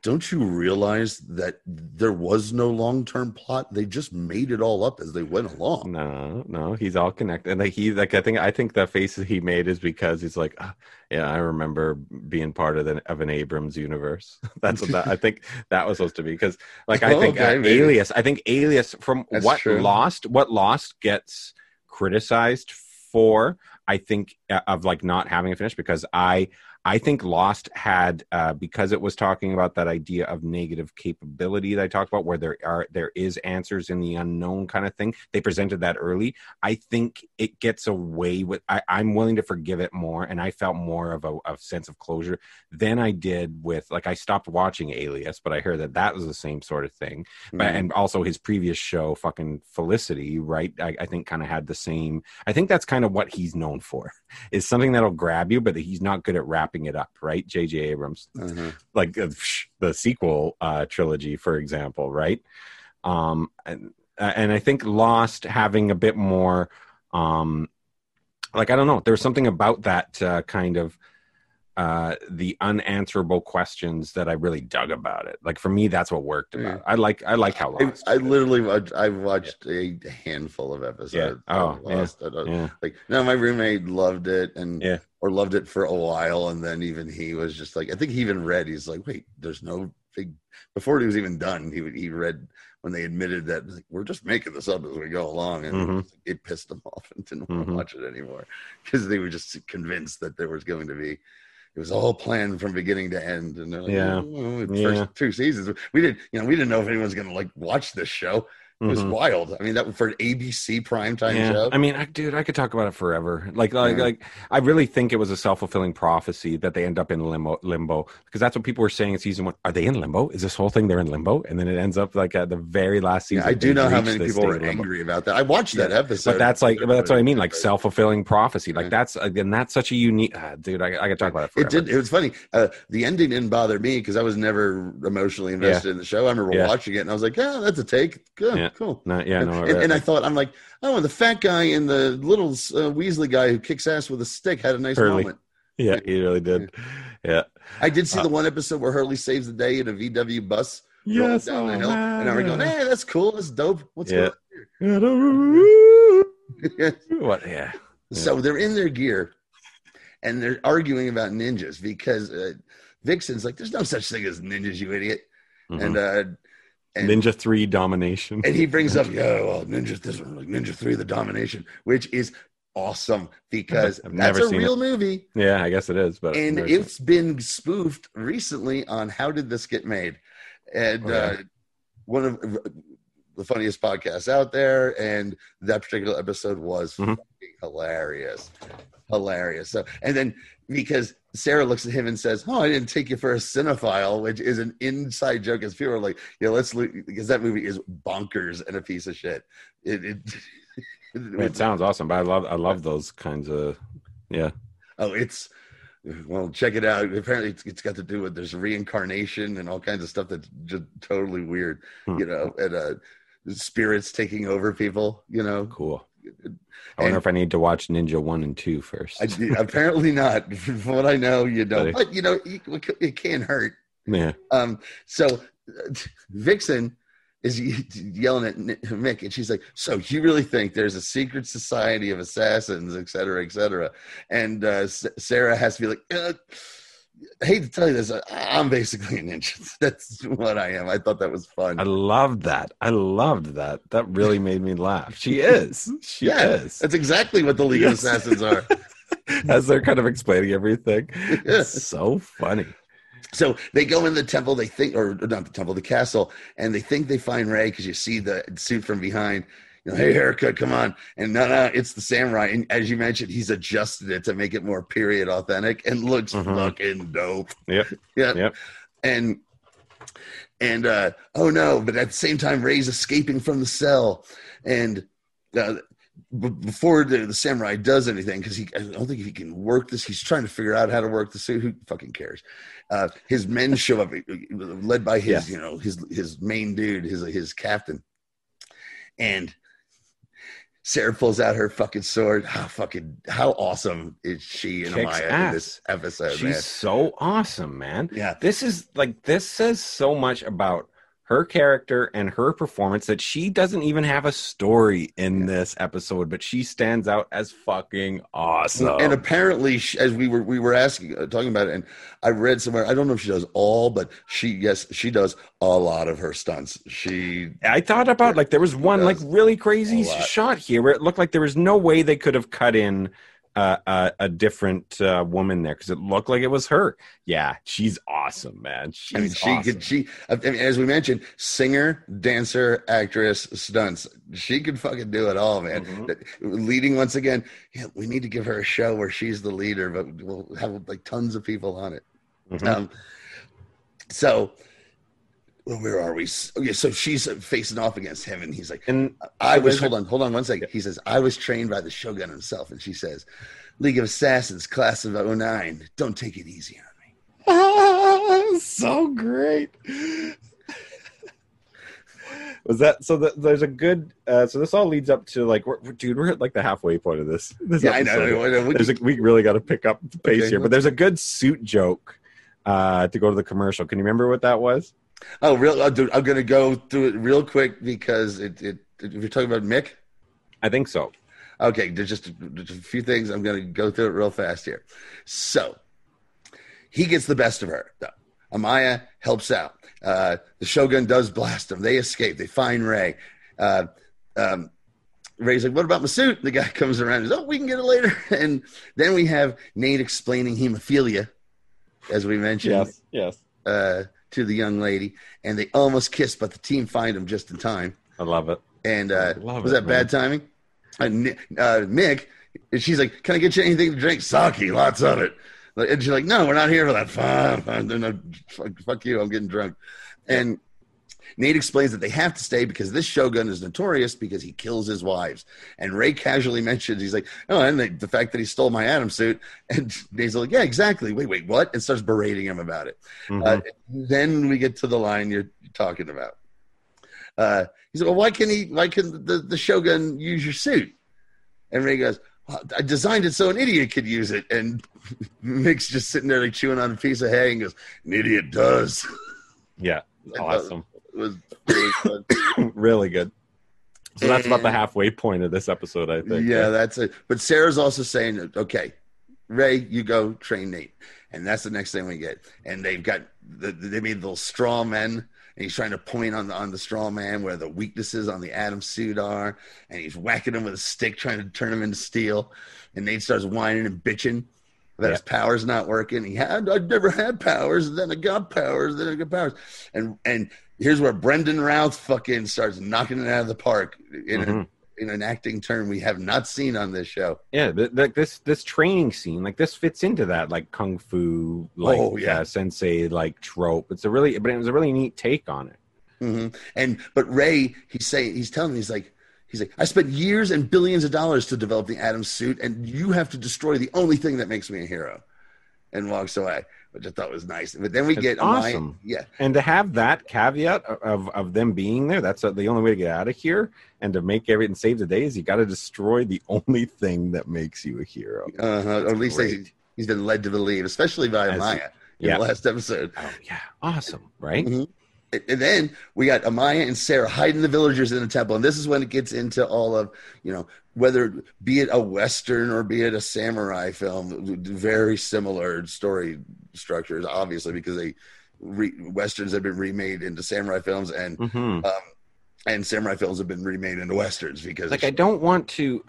don't you realize that there was no long-term plot they just made it all up as they went along No, no, he's all connected. And like he, like I think, I think the faces he made is because he's like, "Ah, yeah, I remember being part of the of an Abrams universe. [LAUGHS] That's what that, I think that was supposed to be because, like, I think Okay, uh. Alias. I think Alias from That's what true. Lost, what Lost gets criticized for. I think uh, of like not having it finished because I I think Lost had uh, because it was talking about that idea of negative capability that I talked about, where there are there is answers in the unknown kind of thing. They presented that early. I think it gets away with. I, I'm willing to forgive it more, and I felt more of a, a sense of closure than I did with like I stopped watching Alias, but I heard that that was the same sort of thing. But Mhm. and also his previous show, fucking Felicity, right? I, I think kind of had the same. I think that's kind of what he's known for is something that'll grab you, but he's not good at wrapping it up, right? J.J. Abrams, Uh-huh. like uh, the sequel uh, trilogy, for example, right? Um, and, and I think Lost having a bit more, um, like I don't know, there's something about that uh, kind of uh, the unanswerable questions that I really dug about it. Like for me, that's what worked Yeah. about. It. I like I like how I, Lost. I it. literally watched, I've watched a handful of episodes. Yeah. Oh, Lost. I don't- yeah. Like no, my roommate loved it and Yeah. or loved it for a while, and then even he was just like, I think he even read. He's like, wait, there's no big. Before it was even done, he he read when they admitted that like, we're just making this up as we go along, and Mhm. it pissed them [LAUGHS] off and didn't want to Mhm. watch it anymore because they were just convinced that there was going to be. It was all planned from beginning to end, and like, Yeah. "Oh, the Yeah. first two seasons, we didn't, you know, we didn't know if anyone was going to like watch this show. It was Mhm. wild. I mean, that for an ABC primetime Yeah, show. I mean, I, dude, I could talk about it forever. Like, like, Yeah. like, I really think it was a self fulfilling prophecy that they end up in limbo, limbo, because that's what people were saying in season one. Are they in limbo? Is this whole thing they're in limbo? And then it ends up like at the very last Yeah, season. I do know how many people were angry about that. I watched that episode, But that's like, but that's what I mean, like self fulfilling prophecy. Like Yeah. that's again, that's such a unique, ah, dude. I, I could talk about it forever. It did. It was funny. Uh, the ending didn't bother me because I was never emotionally invested in the show. I remember Yeah. watching it and I was like, "Yeah, that's a take. Good, Cool." No, yeah, no, and, and I thought, I'm like, "Oh, the fat guy and the little uh, Weasley guy who kicks ass with a stick had a nice Hurley. moment." [LAUGHS] yeah, he really did. Yeah. I did see Uh, the one episode where Hurley saves the day in a VW bus Yes. down the oh, hill, and I was going. "Hey, that's cool. That's dope. What's Yeah. going on?" here? [LAUGHS] what? Yeah. So they're in their gear and they're arguing about ninjas because uh, Vixen's like, there's no such thing as ninjas, you idiot. Mhm. And, uh, and, Ninja Three domination. and he brings up, yeah, [LAUGHS] well, Ninja, this one, like Ninja 3, The Domination, which is awesome because I've that's a real movie. yeah, I guess it is. But And it. it's been spoofed recently on How Did This Get Made? And Oh, yeah. uh, one of the funniest podcasts out there. And that particular episode was Mhm. fucking hilarious. Hilarious. So, and then because Sarah looks at him and says, Oh, I didn't take you for a cinephile, which is an inside joke. As people are like, Yeah, let's look, because that movie is bonkers and a piece of shit. It, it, [LAUGHS] it sounds awesome, but I love I love those kinds of yeah. Oh, it's well, check it out. Apparently, it's, it's got to do with there's reincarnation and all kinds of stuff that's just totally weird, Hmm. you know, and uh, spirits taking over people, you know. Cool. I wonder And- if I need to watch Ninja One and Two first. I, apparently not. [LAUGHS] From what I know, you don't. But you know, it can't hurt. yeah. Um, so uh, Vixen is yelling at Mick, and she's like, "So you really think there's a secret society of assassins, et cetera, et cetera?" And uh, S- Sarah has to be like, uh, "I hate to tell you this, I'm basically a ninja. [LAUGHS] That's what I am." I thought that was fun. I loved that. I loved that. That really made me laugh. She is. She yeah, is. that's exactly what the League Yes. of Assassins are. [LAUGHS] As they're kind of explaining everything. Yeah. It's so funny. So they go in the temple, they think, or not the temple, the castle, and they think they find Ray because you see the suit from behind. You know, hey, haircut, come on. And no, no, it's the samurai. And as you mentioned, he's adjusted it to make it more period authentic and looks Mhm. fucking dope. Yep. [LAUGHS] Yeah. Yep. And, and, uh, oh no, but at the same time, Ray's escaping from the cell. And, uh, b- before the, the samurai does anything, because he, I don't think he can work this. He's trying to figure out how to work the suit. Who fucking cares? Uh, his men show up, led by his, Yeah. you know, his his main dude, his his captain, and Sarah pulls out her fucking sword. How fucking how awesome is she and Kicks Amaya in this episode, She's man? so awesome, man. Yeah. This is like this says so much about her character and her performance that she doesn't even have a story in this episode, but she stands out as fucking awesome. And apparently, she, as we were we were asking, uh, talking about it, and I read somewhere. I don't know if she does all, but she yes, she does a lot of her stunts. She I thought about like there was one like really crazy shot here where it looked like there was no way they could have cut in a, a different uh, woman there because it looked like it was her. Yeah, she's awesome, man. She's I mean, she awesome. could she. I mean, as we mentioned, singer, dancer, actress, stunts. She could fucking do it all, man. Mhm. Leading once again. Yeah, we need to give her a show where she's the leader, but we'll have like tons of people on it. Mhm. Um, so, well, where are we? Okay, so she's facing off against him, and he's like, and I was hold on, hold on one second. He says, I was trained by the Shogun himself. And she says, League of Assassins, class of 09. Don't take it easy on me. [LAUGHS] so great. Was that so? That there's a good. Uh, so this all leads up to like, we're, we're- dude, we're at like the halfway point of this. this Yeah, I know. I know. We- There's a, we really got to pick up the pace Okay. here, but there's a good suit joke uh, to go to the commercial. Can you remember what that was? Oh, real? Oh, dude, I'm going to go through it real quick because it, it, if you're talking about Mick, I think so. okay, there's just, there's a few things. I'm going to go through it real fast here. So he gets the best of her. though. Amaya helps out. Uh, the Shogun does blast them. They escape. They find Ray. Uh, um, Ray's like, "What about my suit?" The guy [LAUGHS] comes around. and says, "Oh, we can get it later." [LAUGHS] And then we have Nate explaining hemophilia, as we mentioned, Yes. yes. uh, to the young lady, and they almost kiss, but the team find him just in time. I love it. And uh, Love was it, that bad timing? Uh, Ni- uh, Mick, she's like, "Can I get you anything to drink? Sake, lots of it." And she's like, "No, we're not here for that. Fine, fine. No, fuck, fuck you. I'm getting drunk." And Nate explains that they have to stay because this shogun is notorious because he kills his wives. And Ray casually mentions, he's like, "Oh, and the, the fact that he stole my Atom suit." [LAUGHS] And Nate's like, "Yeah, exactly. Wait, wait, what?" And starts berating him about it. Mhm. Uh, then we get to the line you're talking about. Uh, he said, "Well, why can he? Why can the, the Shogun use your suit?" And Ray goes, "I designed it so an idiot could use it." And [LAUGHS] Mick's just sitting there like chewing on a piece of hay and goes, "An idiot does." yeah, [LAUGHS] awesome. It was really fun. [LAUGHS] really good. So that's about the halfway point of this episode, I think. yeah, that's it. But Sarah's also saying, "Okay, Ray, you go train Nate," and that's the next thing we get. And they've got the, they made little straw men, and he's trying to point on the on the straw man where the weaknesses on the Atom suit are, and he's whacking him with a stick, trying to turn him into steel. And Nate starts whining and bitching that his powers not working. He had I'd never had powers, then I got powers, then I got powers, and and here's where Brandon Routh fucking starts knocking it out of the park in Mhm. a, in an acting term we have not seen on this show. Yeah, like this this training scene, like this fits into that like kung fu, like Oh, yeah. uh, sensei like trope. It's a really, but it was a really neat take on it. hmm And but Ray, he's saying he's telling me he's like he's like I spent years and billions of dollars to develop the Atom suit, and you have to destroy the only thing that makes me a hero, and walks away, which I thought was nice. But then we It's get awesome. yeah, And to have that caveat of of them being there, that's uh the only way to get out of here. And to make everything save the day is you got to destroy the only thing that makes you a hero. uh-huh. or at least he's been led to believe, especially by As- Amaya in yeah. the last episode. Oh yeah, awesome, right? Mhm. And then we got Amaya and Sarah hiding the villagers in the temple, and this is when it gets into all of you know whether be it a western or be it a samurai film, very similar story structures, obviously because they re- westerns have been remade into samurai films, and hmm and samurai films have been remade into westerns because like I don't want to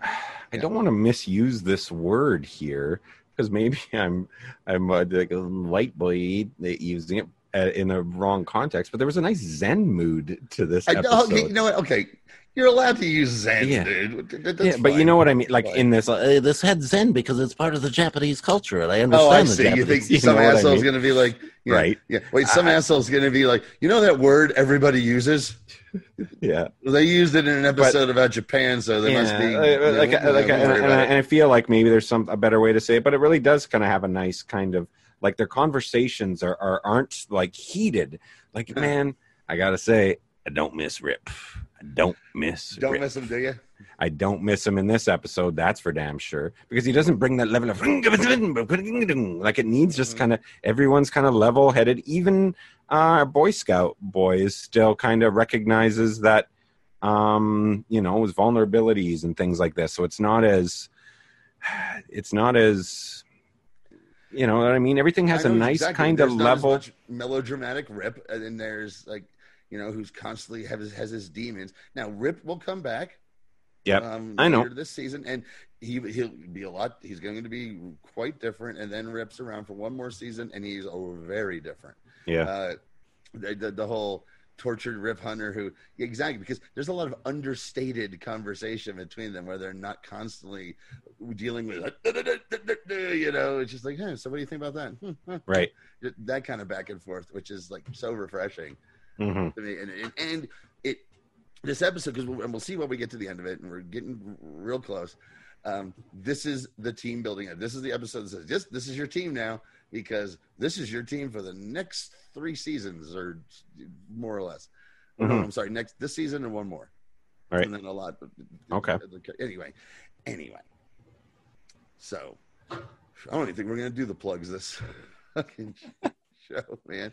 I don't want to misuse this word here because maybe [LAUGHS] I'm I'm uh, like a light boy using it in a wrong context. But there was a nice Zen mood to this I, oh, episode. okay, you know what? Okay, you're allowed to use Zen, Yeah. dude. That's yeah, but you know what I mean. Like Fine. in this, uh, this had Zen because it's part of the Japanese culture, and I Oh, understand I the see. You think You some what I asshole's mean. going to be like, yeah, right? Yeah. Wait, some I- asshole's going to be like, you know that word everybody uses? [LAUGHS] Yeah, They used it in an episode about Japan, so they must be. Yeah, uh, uh, know, like, uh, like, and, and, I, and I feel like maybe there's some a better way to say it, but it really does kind of have a nice kind of like their conversations are, are aren't like heated. Like, man, I gotta say, I don't miss Rip. I don't miss Don't Rip. miss him do you? I don't miss him in this episode. That's for damn sure because he doesn't bring that level of [LAUGHS] like it needs. Just Mhm. kind of everyone's kind of level headed. Even uh, Boy Scout boys still kind of recognizes that um, you know his vulnerabilities and things like this. So it's not as [SIGHS] it's not as you know what I mean. Everything has a nice exactly. kind of There's as level. melodramatic Rip, and then there's like you know who's constantly has has his demons. Now Rip will come back. Yeah, um, I know. later this season, and he he'll be a lot. He's going to be quite different, and then Rip's around for one more season, and he's oh, very different. Yeah, Uh, the, the the whole tortured Rip Hunter, who exactly because there's a lot of understated conversation between them where they're not constantly dealing with you know. It's just like, hey, so what do you think about that? Hmm, right. That kind of back and forth, which is like so refreshing hmm to me. And and, and it this episode because we'll, and we'll see when we get to the end of it, and we're getting real close. Um, this is the team building. This is the episode that says, "This this is your team now." Because this is your team for the next three seasons, or more or less. Oh, No, Mhm. I'm sorry. Next this season and one more, Right. And then a lot. Okay. Anyway, anyway. So, I don't even think we're gonna do the plugs this [LAUGHS] fucking show, [LAUGHS] man.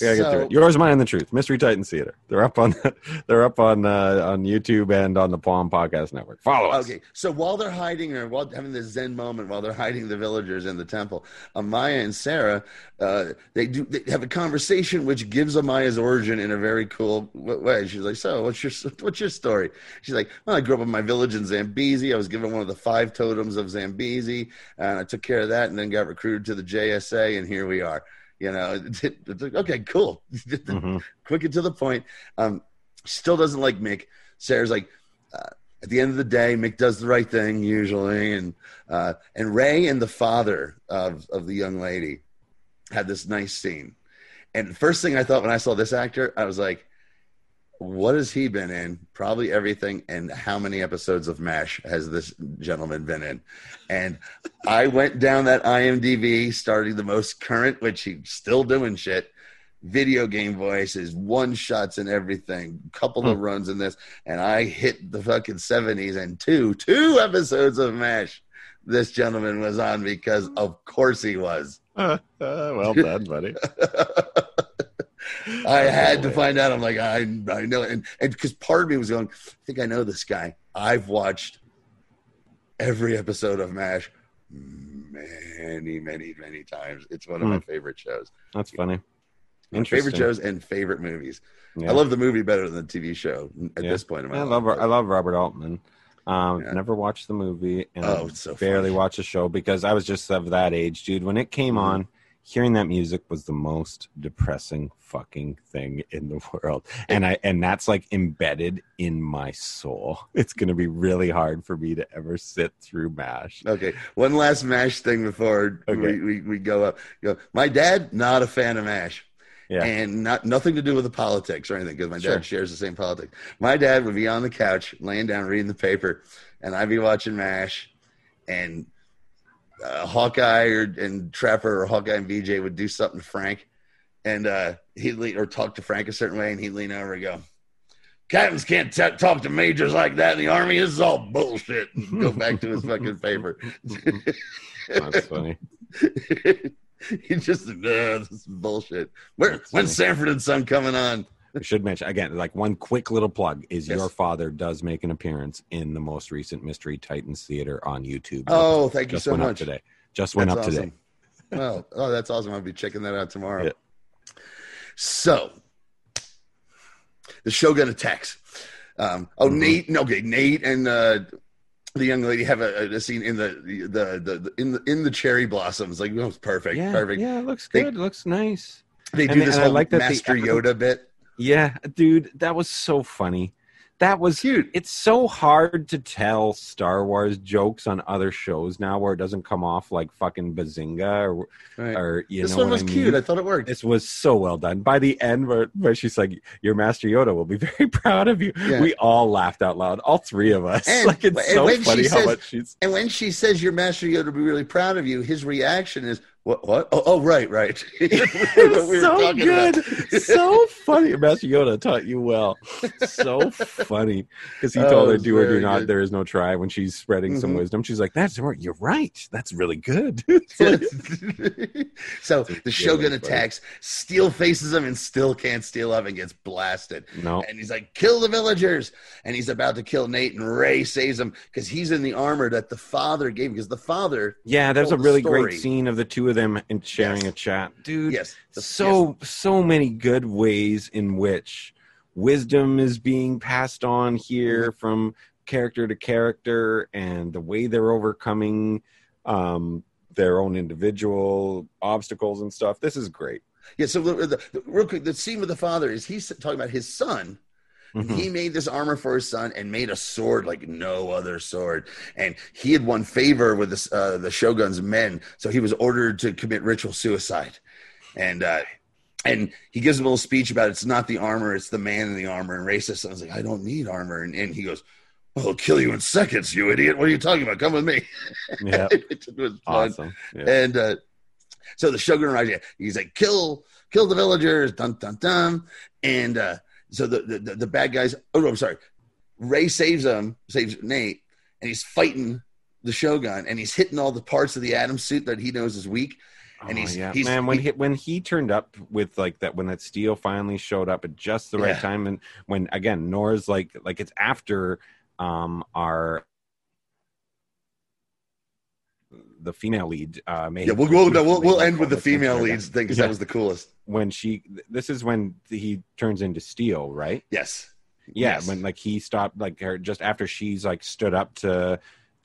We gotta get through it. Yours, mine, and the truth. Mystery Titans Theater. They're up on [LAUGHS] they're up on uh, on YouTube and on the Palm Podcast Network. Follow us. Okay, so while they're hiding or while having this Zen moment, while they're hiding the villagers in the temple, Amaya and Sarah, uh, they do they have a conversation which gives Amaya's origin in a very cool way. She's like, "So, what's your [LAUGHS] what's your story?" She's like, "Well, I grew up in my village in Zambezi. I was given one of the five totems of Zambezi, and I took care of that, and then got recruited to the JSA, and here we are." You know, [LAUGHS] it's like, okay, cool. [LAUGHS] Mhm. quick and to the point. Um, still doesn't like Mick. Sarah's like, uh, at the end of the day, Mick does the right thing usually, and uh, and Ray and the father of of the young lady had this nice scene. And first thing I thought when I saw this actor, I was like, what has he been in? Probably everything. And how many episodes of MASH has this gentleman been in? And I went down that IMDb, starting the most current, which he's still doing shit. Video game voices, one shots and everything, couple of runs in this, and I hit the fucking seventies and two, two episodes of MASH. This gentleman was on because of course he was. Uh, [LAUGHS] well done, buddy. [LAUGHS] I had to find out. I'm like, I, I know, and and because part of me was going, I think I know this guy. I've watched every episode of MASH many, many, many times. It's one of my favorite shows. That's funny. My favorite shows and favorite movies. Yeah. I love the movie better than the TV show at Yeah. this point in my I life. love I love Robert Altman. Um, Yeah. Never watched the movie, and Oh, it's so barely funny. watched the show because I was just of that age, dude. When it came Mhm. on, hearing that music was the most depressing fucking thing in the [LAUGHS] world, and I and that's like embedded in my soul. [LAUGHS] It's gonna be really hard for me to ever sit through Mash. Okay, one last MASH thing before Okay. we, we, we go up. Go, my dad, not a fan of MASH. Yeah. And not nothing to do with the politics or anything, because my Sure. dad shares the same politics. My dad would be on the couch, laying down, reading the paper, and I'd be watching MASH, and uh, Hawkeye or and Trapper or Hawkeye and BJ would do something to Frank, and uh, he'd lean, or talk to Frank a certain way, and he'd lean over and go, "Captains can't t- talk to majors like that in the army. This is all bullshit." And [LAUGHS] go back to his fucking [LAUGHS] paper. [LAUGHS] That's funny. he just, nah, this is bullshit. Where, That's when's funny. Sanford and Son coming on? We should mention again, like one quick little plug is Yes. your father does make an appearance in the most recent Mystery Titans Theater on YouTube. Oh, thank you so much. today. Just went That's up today. awesome. Well, oh, that's awesome. I'll be checking that out tomorrow. Yeah. So, the Shogun attacks. Um, oh, Mhm. Nate. No, okay, Nate and uh, the young lady have a, a scene in the, the the the in the in the cherry blossoms. Like, oh, it's perfect, Yeah, perfect. yeah, it looks They- good. It looks nice. They do they- this and I whole like that Master Yoda bit. Yeah, dude, that was so funny. That was Cute. It's so hard to tell Star Wars jokes on other shows now where it doesn't come off like fucking bazinga or, Right. or you this know This one was I mean? cute. I thought it worked. This was so well done. By the end, where, where she's like, "Your Master Yoda will be [LAUGHS] very proud of you," Yeah. we all laughed out loud, all three of us. And- [LAUGHS] like it's so funny how says- much she's. And when she says your Master Yoda will be really proud of you, his reaction is, What? What? Oh, oh right, right. It [LAUGHS] What we so good, [LAUGHS] so funny. Master Yoda taught you well. So funny because he Oh, told her, "Do or do not. good. There is no try." When she's spreading some Mhm. wisdom, she's like, "That's right. You're right. That's really good." [LAUGHS] so the Shogun really attacks, Steel faces him, and still can't steel up and gets blasted. no, And he's like, "Kill the villagers!" And he's about to kill Nate, and Ray saves him because he's in the armor that the father gave. Because the father, yeah, there's a really great scene of the two of them and sharing Yes. a chat, dude. yes, the- so so many good ways in which wisdom is being passed on here Mm-hmm. from character to character and the way they're overcoming um their own individual obstacles and stuff this is great yeah. So the, the, the- real quick, the scene with the father is he's talking about his son. Mhm. He made this armor for his son and made a sword like no other sword. And he had won favor with this, uh, the shogun's men, so he was ordered to commit ritual suicide. And uh, and he gives a little speech about it's not the armor, it's the man in the armor. And Ray says something like, "I don't need armor," and, and he goes. I'll kill you in seconds, you idiot. What are you talking about? Come with me. [LAUGHS] yeah it was fun. awesome yeah. And uh, so the Shogun Raja, he's like, kill, kill the villagers, dun dun dun. And uh, so the, the the bad guys. Oh no, I'm sorry. Ray saves him, saves Nate, and he's fighting the Shogun, and he's hitting all the parts of the Atom suit that he knows is weak. and Oh, he's- yeah. he's- man when he- he when he turned up with like that when that steel finally showed up at just the right Yeah. time and when again Nora's like like it's after um our the female lead uh made Yeah, we'll we'll, we'll, we'll end with the female leads thing because Yeah. that was the coolest. when she this is when he turns into steel right Yes. yeah Yes. when like he stopped like her just after she's like stood up to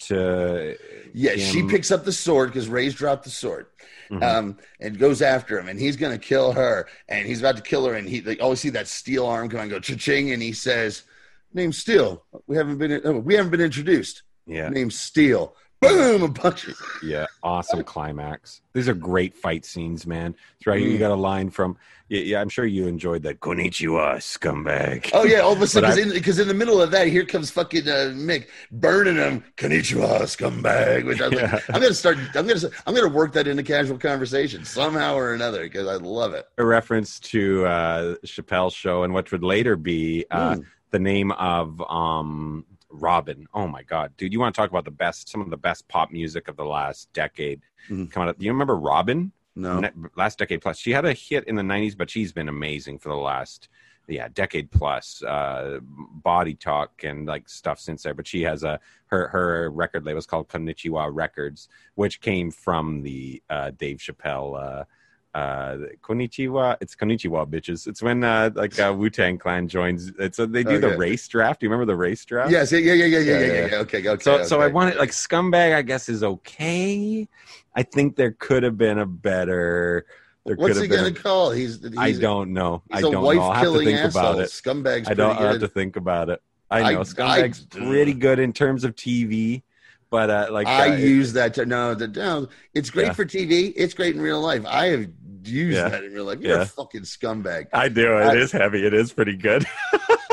to Yeah, she picks up the sword because Ray's dropped the sword. Mhm. um, and goes after him, and he's to kill her, and he's about to kill her, and he they always see that steel arm come and go cha-ching, and he says, "Name Steel. We haven't been oh, we haven't been introduced. yeah Name Steel. Boom! A bunch. Of, [LAUGHS] Yeah, awesome climax. These are great fight scenes, man. That's right. You Mm. got a line from yeah, yeah. I'm sure you enjoyed that. Konnichiwa, scumbag. oh yeah, all of a sudden because in, in the middle of that, here comes fucking uh, Mick burning him. Konnichiwa, scumbag. Which I was Yeah. like, I'm gonna start. I'm gonna I'm gonna work that into casual conversation somehow or another because I love it. A reference to uh, Chappelle's show and what would later be uh, Mm. the name of um, Robyn. Oh my God, dude! You want to talk about the best, some of the best pop music of the last decade Mhm. coming up? You remember Robyn? No. Last decade plus. She had a hit in the '90s, but she's been amazing for the last yeah decade plus. Uh, body talk and like stuff since there. But she has a her her record label is called Konnichiwa Records, which came from the uh, Dave Chappelle. Uh, uh konnichiwa it's konnichiwa bitches it's when uh like uh wu-tang clan joins it's uh, they do Oh, the yeah. race draft do you remember the race draft Yes. Yeah. Yeah. Yeah. Yeah. Yeah. Yeah, Yeah. yeah. Okay. Okay. so so I okay. wanted like scumbag. I guess is okay. I think there could have been a better. There What's he gonna a- call? He's, he's I don't know. I don't know. I'll have to think asshole. about it. Scumbag's I don't. I'll have to think about it. I I- know I- scumbag's pretty good in terms of TV, but uh, like I uh, use that to no, the, no. It's great Yeah. for TV. It's great in real life. I have used Yeah. that in real life. You're Yeah. a fucking scumbag. I do. It I- is heavy. It is pretty good. [LAUGHS]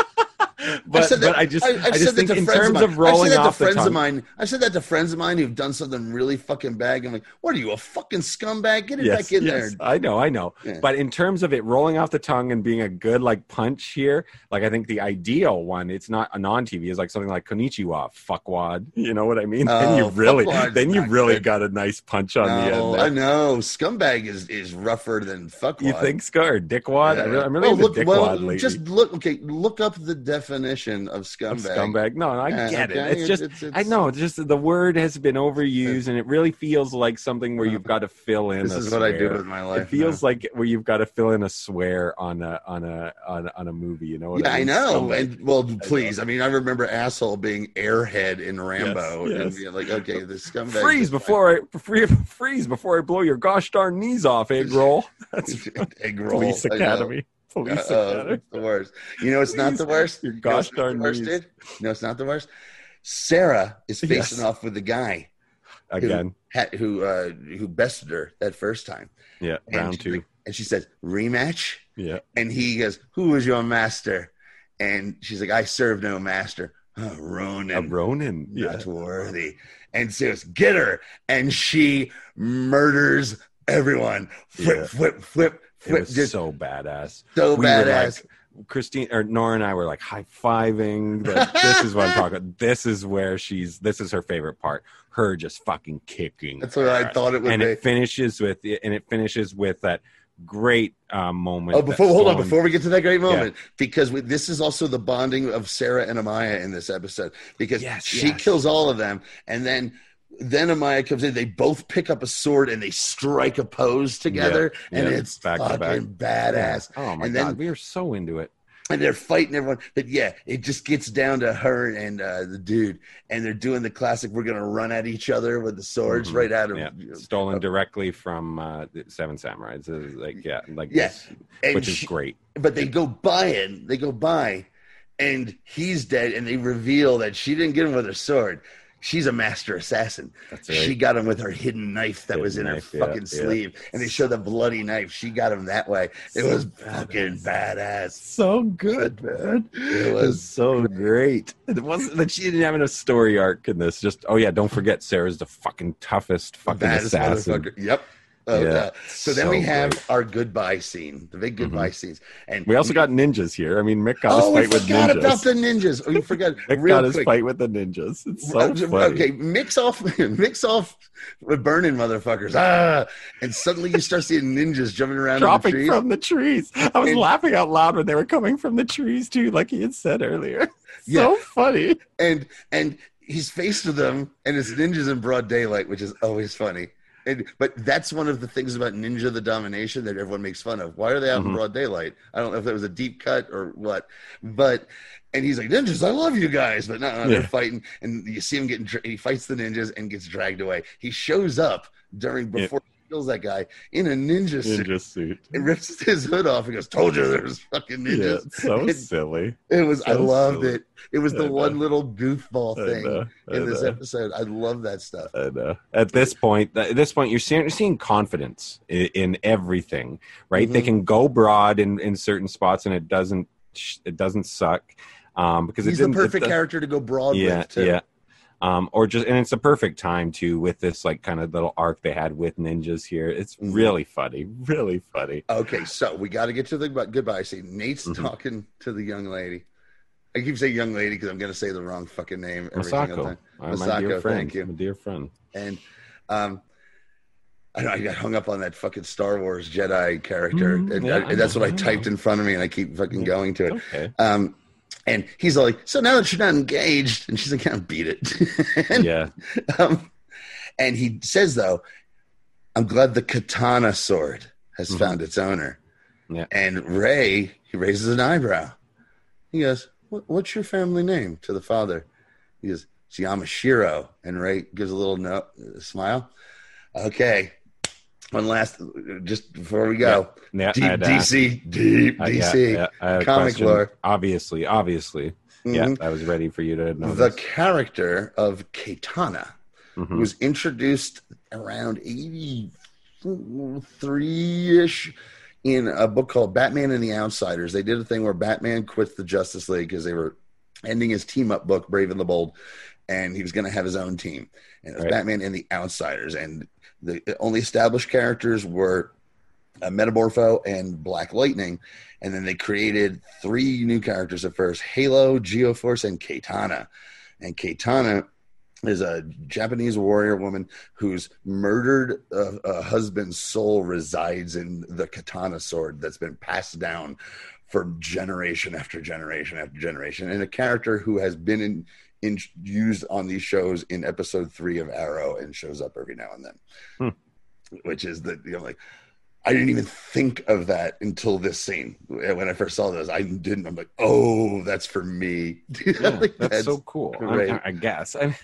but, that- but I just I, I just said that think to in friends terms of of, mine. rolling I've said that off to the friends tongue, of mine. I've said that to friends of mine who've done something really fucking bad. I'm like, what are you, a fucking scumbag? Get it yes, back in yes, there. I know, I know. Yeah. But in terms of it rolling off the tongue and being a good like punch here, like I think the ideal one, it's not a non-TV, is like something like Konnichiwa, fuckwad. You know what I mean? [LAUGHS] then you Oh, really, then you really good. got a nice punch on the No, end. I know. Scumbag is is rougher than fuckwad. You think scar dickwad? Yeah. I really, I'm oh, really Well, look, dickwad well, just look. Okay, look up the definition of Of scumbag. scumbag. No, no, I get okay, it. It's just it's- I know. It's just the word has been overused, and it really feels like something where you've uh, got to fill in. This a is what I do with my life. It feels now. like where you've got to fill in a swear on a on a on, on a movie. You know what Yeah, I I know. And well, please. I mean, I remember asshole being airhead in Rambo, Yes, and being like, okay, the scumbag. freeze before I free, freeze before I blow your gosh darn knees off, egg roll. [LAUGHS] That's egg roll. Police I. Academy. Police Uh, it's the worst. You know, it's not the worst. Your You know gosh darn worst, dude? No, it's not the worst. Sarah is facing Yes. off with the guy Again, who who, uh, who bested her that first time, yeah, And round two. like- and she says rematch, Yeah, and he goes, "Who was your master?" And she's like, "I serve no master." Oh, Ronin. a Ronin. Yeah, not worthy. And so it's get her, and she murders everyone flip, Yeah. flip, flip, It was just so badass. so we badass. like- Christine or Nora and I were like high fiving. Like, [LAUGHS] this is what I'm talking. about. This is where she's. This is her favorite part. Her just fucking kicking. That's what I thought it would and be. it finishes with and it finishes with that great um, moment. Oh, before hold on, before we get to that great moment, because we, this is also the bonding of Sarah and Amaya in this episode, because Yes, she yes. kills all of them, and then then Amaya comes in. They both pick up a sword and they strike a pose together, Yeah, and yeah, it's back fucking badass. Oh my And god, then- we are so into it. And they're fighting everyone, but yeah, it just gets down to her and uh, the dude, and they're doing the classic. We're gonna run at each other with the swords Mhm. right out of Yeah, stolen directly from uh, the Seven Samurais. This is like yeah, like Yeah, this, and which is great. but they go by it. They go by, and he's dead. And they reveal that she didn't get him with her sword. She's a master assassin. That's She got him with her hidden knife that Hidden was in knife, her fucking yeah. sleeve, and they show the bloody knife. She got him that way. It So was badass. fucking badass. so good, man. It was so great. It wasn't that she didn't have enough story arc in this. Just oh yeah, don't forget Sarah's the fucking toughest fucking baddest assassin. Yep. Oh, Yeah, yeah. So then we have great. our goodbye scene, the big goodbye scenes, and We also got ninjas here. I mean, Mick got oh, his fight with forgot ninjas. about the ninjas. We forgot [LAUGHS] Mick real got his fight with the ninjas. It's so Uh, funny. Okay, mix off, [LAUGHS] mix off with burning motherfuckers. Ah, and suddenly you start seeing ninjas jumping around in the Dropping trees. from the trees. I was And- laughing out loud when they were coming from the trees too, like he had said earlier. [LAUGHS] Yeah. So funny. and and he's faced with them, and it's ninjas in broad daylight, which is always funny. And, but that's one of the things about Ninja the Domination that everyone makes fun of. Why are they out in Mhm. broad daylight? I don't know if that was a deep cut or what, but and he's like ninjas, I love you guys, but no, no, they're Yeah. fighting, and you see him getting. He fights the ninjas and gets dragged away. He shows up during before he kills that guy in a ninja suit. Ninja suit. It rips his hood off and goes, "Told you there was fucking Yeah, ninjas." it's so It- silly. It was. I loved silly. it. It was I the know. one little goofball thing I in this know. episode. I love that stuff. I know. At this point, at this point, you're seeing, you're seeing confidence in, in everything, right? They Mhm. can go broad in, in certain spots, and it doesn't it doesn't suck um, because He's the perfect character to go broad yeah, with. Too. yeah. Um, or just and it's a perfect time too with this like kind of little arc they had with ninjas here. It's Mhm. really funny, really funny. Okay, so we got to get to the goodbye scene. Nate's Mhm. talking to the young lady. I keep saying young lady because I'm going to say the wrong fucking name every single Masako, time. uh, my Masako, dear friend, thank you. my dear friend. And um, I know I got hung up on that fucking Star Wars Jedi character, Mhm, and, yeah, I- and that's what I I typed in front of me, and I keep fucking going to it. Okay, Um, and he's like, "So now that you're not engaged," and she's like, "Can't beat it." [LAUGHS] And, yeah, um, and he says though, "I'm glad the katana sword has Mhm. found its owner." Yeah. And Ray, he raises an eyebrow. He goes, "What's your family name?" To the father, he goes, "It's Yamashiro." And Ray gives a little no, smile. Okay. One last, just before we go, yeah. deep I ask- DC, deep uh, DC. yeah, a comic lore. Obviously, obviously. Yeah, Mhm. I was ready for you to know The this. character of Katana. Mhm. was introduced around 83 ish in a book called Batman and the Outsiders. They did a thing where Batman quits the Justice League because they were ending his team up book, Brave and the Bold, and he was going to have his own team. And it was Right. Batman and the Outsiders. And the only established characters were uh, Metamorpho and Black Lightning. And then they created three new characters at first Halo, Geoforce, and Katana. And Katana is a Japanese warrior woman whose murdered uh, uh, husband's soul resides in the katana sword that's been passed down for generation after generation after generation, and a character who has been in, in used on these shows in episode three of Arrow and shows up every now and then, hmm. which is the you know like. I didn't even think of that until this scene. When I first saw this, I didn't. I'm like, "Oh, that's for me." [LAUGHS] Yeah, Like, that's, so cool. I. I guess. [LAUGHS] I, mean,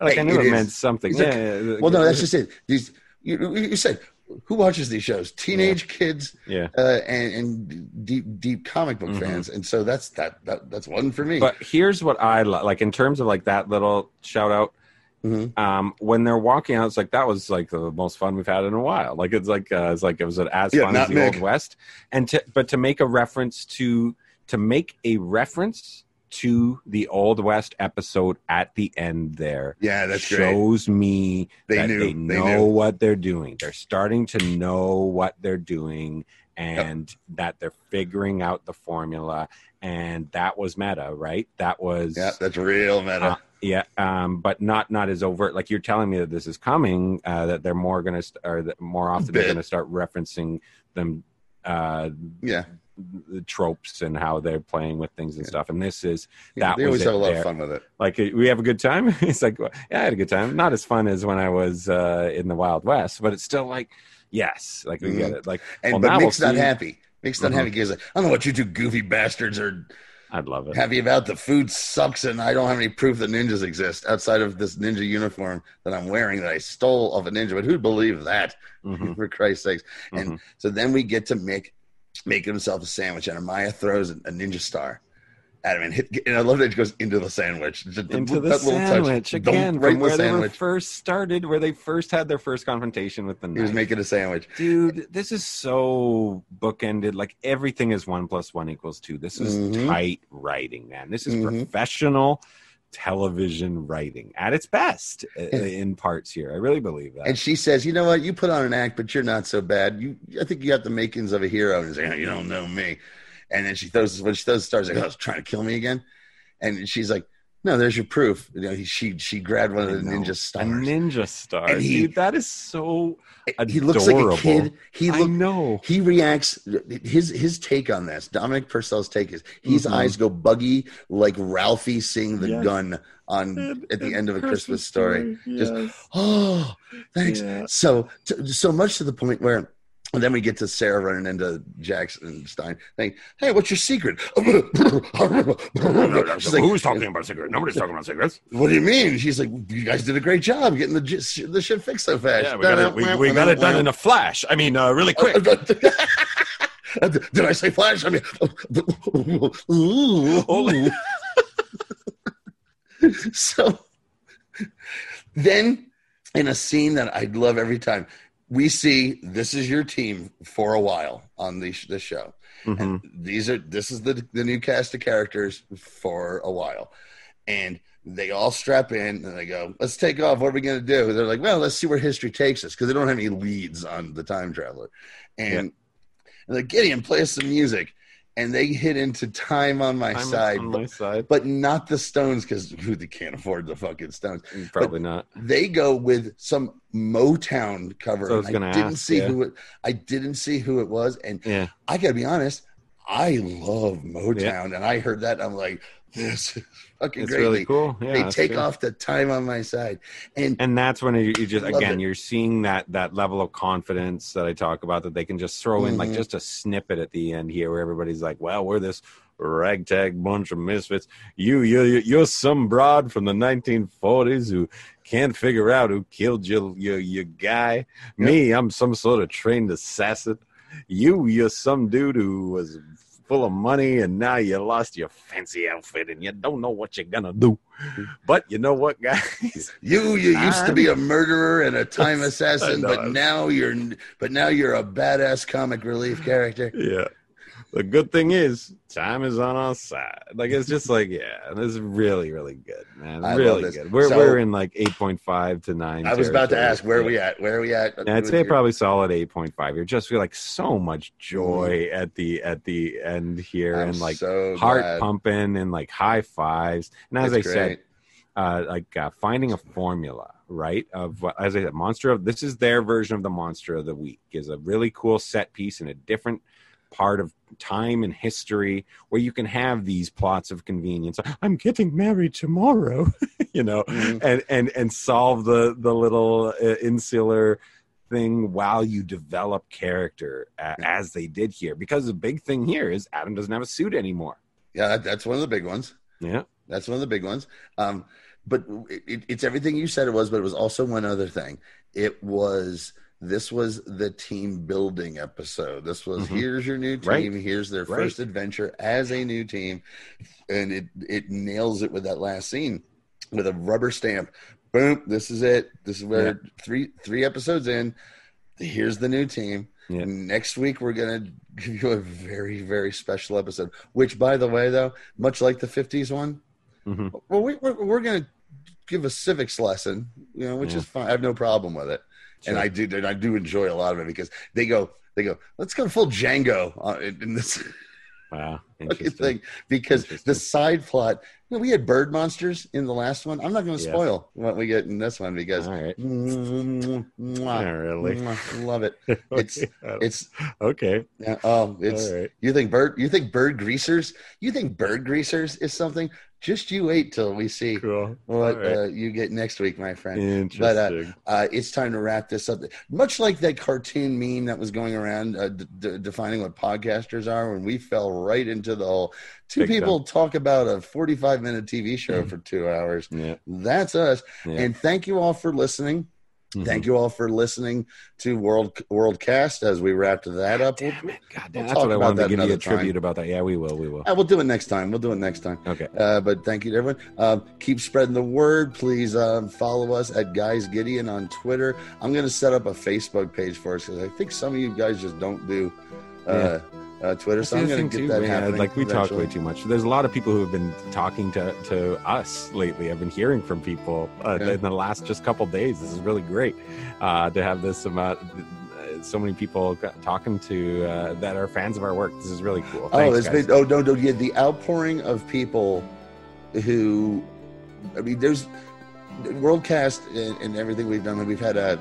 like Hey, I knew it it, meant something. Are- Yeah, yeah, Well, no, that's just it. These you, you said who watches these shows? Teenage kids yeah. uh, and, and deep deep comic book Mhm. fans, and so that's that, that that's one for me. But here's what I li- like in terms of like that little shout out. Mhm. Um, when they're walking out, it's like that was like the most fun we've had in a while. Like it's like uh, it's like it was as Yeah, fun as the old west. And to but to make a reference to to make a reference to the Old West episode at the end there Yeah, that's great. shows me They that knew. they They know knew. what they're doing. They're starting to know what they're doing and that they're figuring out the formula. And that was meta, right? That was Yeah, that's real meta. uh, yeah, um, but not not as overt. Like you're telling me that this is coming. Uh, that they're more gonna st- or that more often they're gonna start referencing them, uh, yeah, tropes and how they're playing with things and Yeah. stuff. And this is yeah That they always have a lot there. of fun with it. like uh, we have a good time. [LAUGHS] it's like yeah, I had a good time. Not as fun as when I was uh, in the Wild West, but it's still like yes, like we get it. Like And well, but Mick's we'll not happy. Mick's not Mhm. happy because like, I don't know what you two goofy bastards are I'd love it. happy about. The food sucks, and I don't have any proof that ninjas exist outside of this ninja uniform that I'm wearing that I stole of a ninja. But who'd believe that? [LAUGHS] Mhm, For Christ's sakes! And mhm. so then we get to Mick making himself a sandwich, and Amaya throws a ninja star at him, and, hit, and I love that it goes into the sandwich. Into the touch. sandwich Don't again, right from the where they were first started, where they first had their first confrontation with the He was making a sandwich. Dude, this is so bookended. Like everything is one plus one equals two. This is Mhm. tight writing, man. This is Mhm. professional television writing at its best uh, in parts here. I really believe that. And she says, "You know what? You put on an act, but you're not so bad. You, I think you got the makings of a hero." And he's like, "Oh, "You don't know me." And then she throws when she throws stars, like, "Oh, trying to kill me again." And she's like, "No, there's your proof." You know, he, she she grabbed one of the ninja A stars. ninja star. And he- Dude, that is so. Adorable. he looks like a kid. He I know. he reacts his his take on this dominic purcell's take is his Mhm. eyes go buggy like ralphie seeing the Yes. gun on at the end of a christmas, story, Just- Yes. oh thanks Yeah. so to, so much to the point where and then we get to Sarah running into Jax and Stein saying, Hey, what's your secret? [LAUGHS] She's like, Who's talking about cigarettes? Nobody's talking about cigarettes. What do you mean? She's like, You guys did a great job getting the, the shit fixed so fast. Yeah, we got it. We, we got it done in a flash. I mean, uh, really quick. [LAUGHS] Did I say flash? I mean, [LAUGHS] ooh. so then, in a scene that I love every time, we see this is your team for a while on the the show. Mhm. These are this is the the new cast of characters for a while, and they all strap in and they go, "Let's take off. What are we going to do?" They're like, "Well, let's see where history takes us," because they don't have any leads on the time traveler, and, and like Gideon plays some music, and they hit into "Time on My I'm Side," on but, my side. but not the Stones because who they can't afford the fucking Stones. Mm, probably not. They go with some Motown cover. So I was and gonna didn't ask, see yeah. who it. I didn't see who it was, and Yeah. I gotta be honest, I love Motown, and I heard that I'm like, this is fucking It's great. really They- cool. Yeah, they take good. off the time on my side, and and that's when you, you just again it. you're seeing that that level of confidence that I talk about that they can just throw in like Mhm. just a snippet at the end here where everybody's like, "Well, we're this ragtag bunch of misfits. You you you're some broad from the 1940s who can't figure out who killed your your your guy. Me, I'm some sort of trained assassin. You you're some dude who was." Full of money, and now you lost your fancy outfit, and you don't know what you're gonna do. [LAUGHS] But you know what, guys? [LAUGHS] you you used to be a murderer and a time [LAUGHS] assassin, but now you're but now you're a badass comic relief character. yeah. The good thing is, time is on our side. Like it's just like, [LAUGHS] yeah, this is really, really good, man. I really good. We're So- we're in like eight point five to nine. I was about to ask where are we at? Where are we at? Yeah, I'd say your- probably solid eight point five. You're just feel like so much joy Mm-hmm. at the at the end here, I'm and like so heart glad. pumping and like high fives. And as That's I said, uh, like uh, finding a formula, right? Of what, as I said, monster of this is their version of the monster of the week is a really cool set piece in a different part of time and history where you can have these plots of convenience. I'm getting married tomorrow, [LAUGHS] you know, Mhm. and and and solve the the little uh, insular thing while you develop character uh, as they did here. Because the big thing here is Atom doesn't have a suit anymore. Yeah, that, that's one of the big ones. Yeah. That's one of the big ones. Um, but it, it's everything you said it was, but it was also one other thing. It was this was the team building episode. This was Mhm. here's your new team. Right. Here's their Right. first adventure as a new team, and it it nails it with that last scene with a rubber stamp. Boom! This is it. This is where three three episodes in. Here's the new team. Yeah. Next week we're gonna [LAUGHS] give you a very very special episode. Which, by the way, though, much like the '50s one, Mhm. well, we, we're we're gonna give a civics lesson, you know, which Yeah. is fine. I have no problem with it, and I do and I do enjoy a lot of it because they go they go let's go full Django in, this [LAUGHS] Wow. [LAUGHS] Interesting. thing because the side plot. You know, we had bird monsters in the last one. I'm not going to spoil what we get in this one because. All right. [LAUGHS] Mwah, Not really. mwah, love it. It's it's okay. yeah, oh it's right. you think bird you think bird greasers you think bird greasers is something just you wait till we see Cool. what right. uh, you get next week my friend Interesting. uh, it's time to wrap this up much like that cartoon meme that was going around uh, d- d- defining what podcasters are when we fell right into the whole two Big people talk about a 45 minute tv show for two hours yeah. that's us Yeah. and thank you all for listening Mhm. Thank you all for listening to World Worldcast as we wrapped that up. We'll, Damn it. God damn. we'll That's what I wanted to give you a another time. tribute about that. Yeah, we will. We will. uh, we'll do it next time. We'll do it next time. Okay. Uh, but thank you to everyone. Um, keep spreading the word. Please um, follow us at Guys Gideon on Twitter. I'm going to set up a Facebook page for us because I think some of you guys just don't do uh, uh, Twitter. That's So I'm going to get too, that man. happening. Like we talk way too much. There's a lot of people who have been talking to to us lately. I've been hearing from people uh, Yeah. in the last just couple days. This is really great uh, to have this amount. So many people talking to uh, that are fans of our work. This is really cool. Oh, Thanks, it's guys. been oh no no yeah the outpouring of people who I mean there's Worldcast and, and everything we've done. We've had a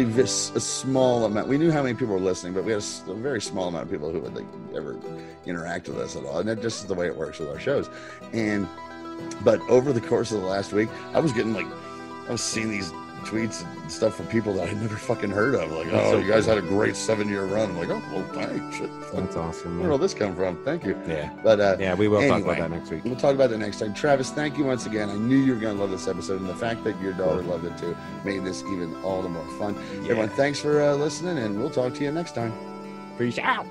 a, a small amount. We knew how many people were listening, but we had a very small amount of people who would like ever interact with us at all. And that just is the way it works with our shows. And but over the course of the last week, I was getting like I was seeing these tweets and stuff from people that I'd never fucking heard of. Like, That's oh, so you guys cool. had a great seven year run. I'm like, oh, well, thanks. Shit. That's awesome. Where did this come from? Thank you. Yeah, But uh, yeah, we will talk about that next week. we'll talk about that next time. Travis, thank you once again. I knew you were going to love this episode, and the fact that your daughter loved it too made this even all the more fun. Yeah. Everyone, thanks for uh, listening, and we'll talk to you next time. Peace out.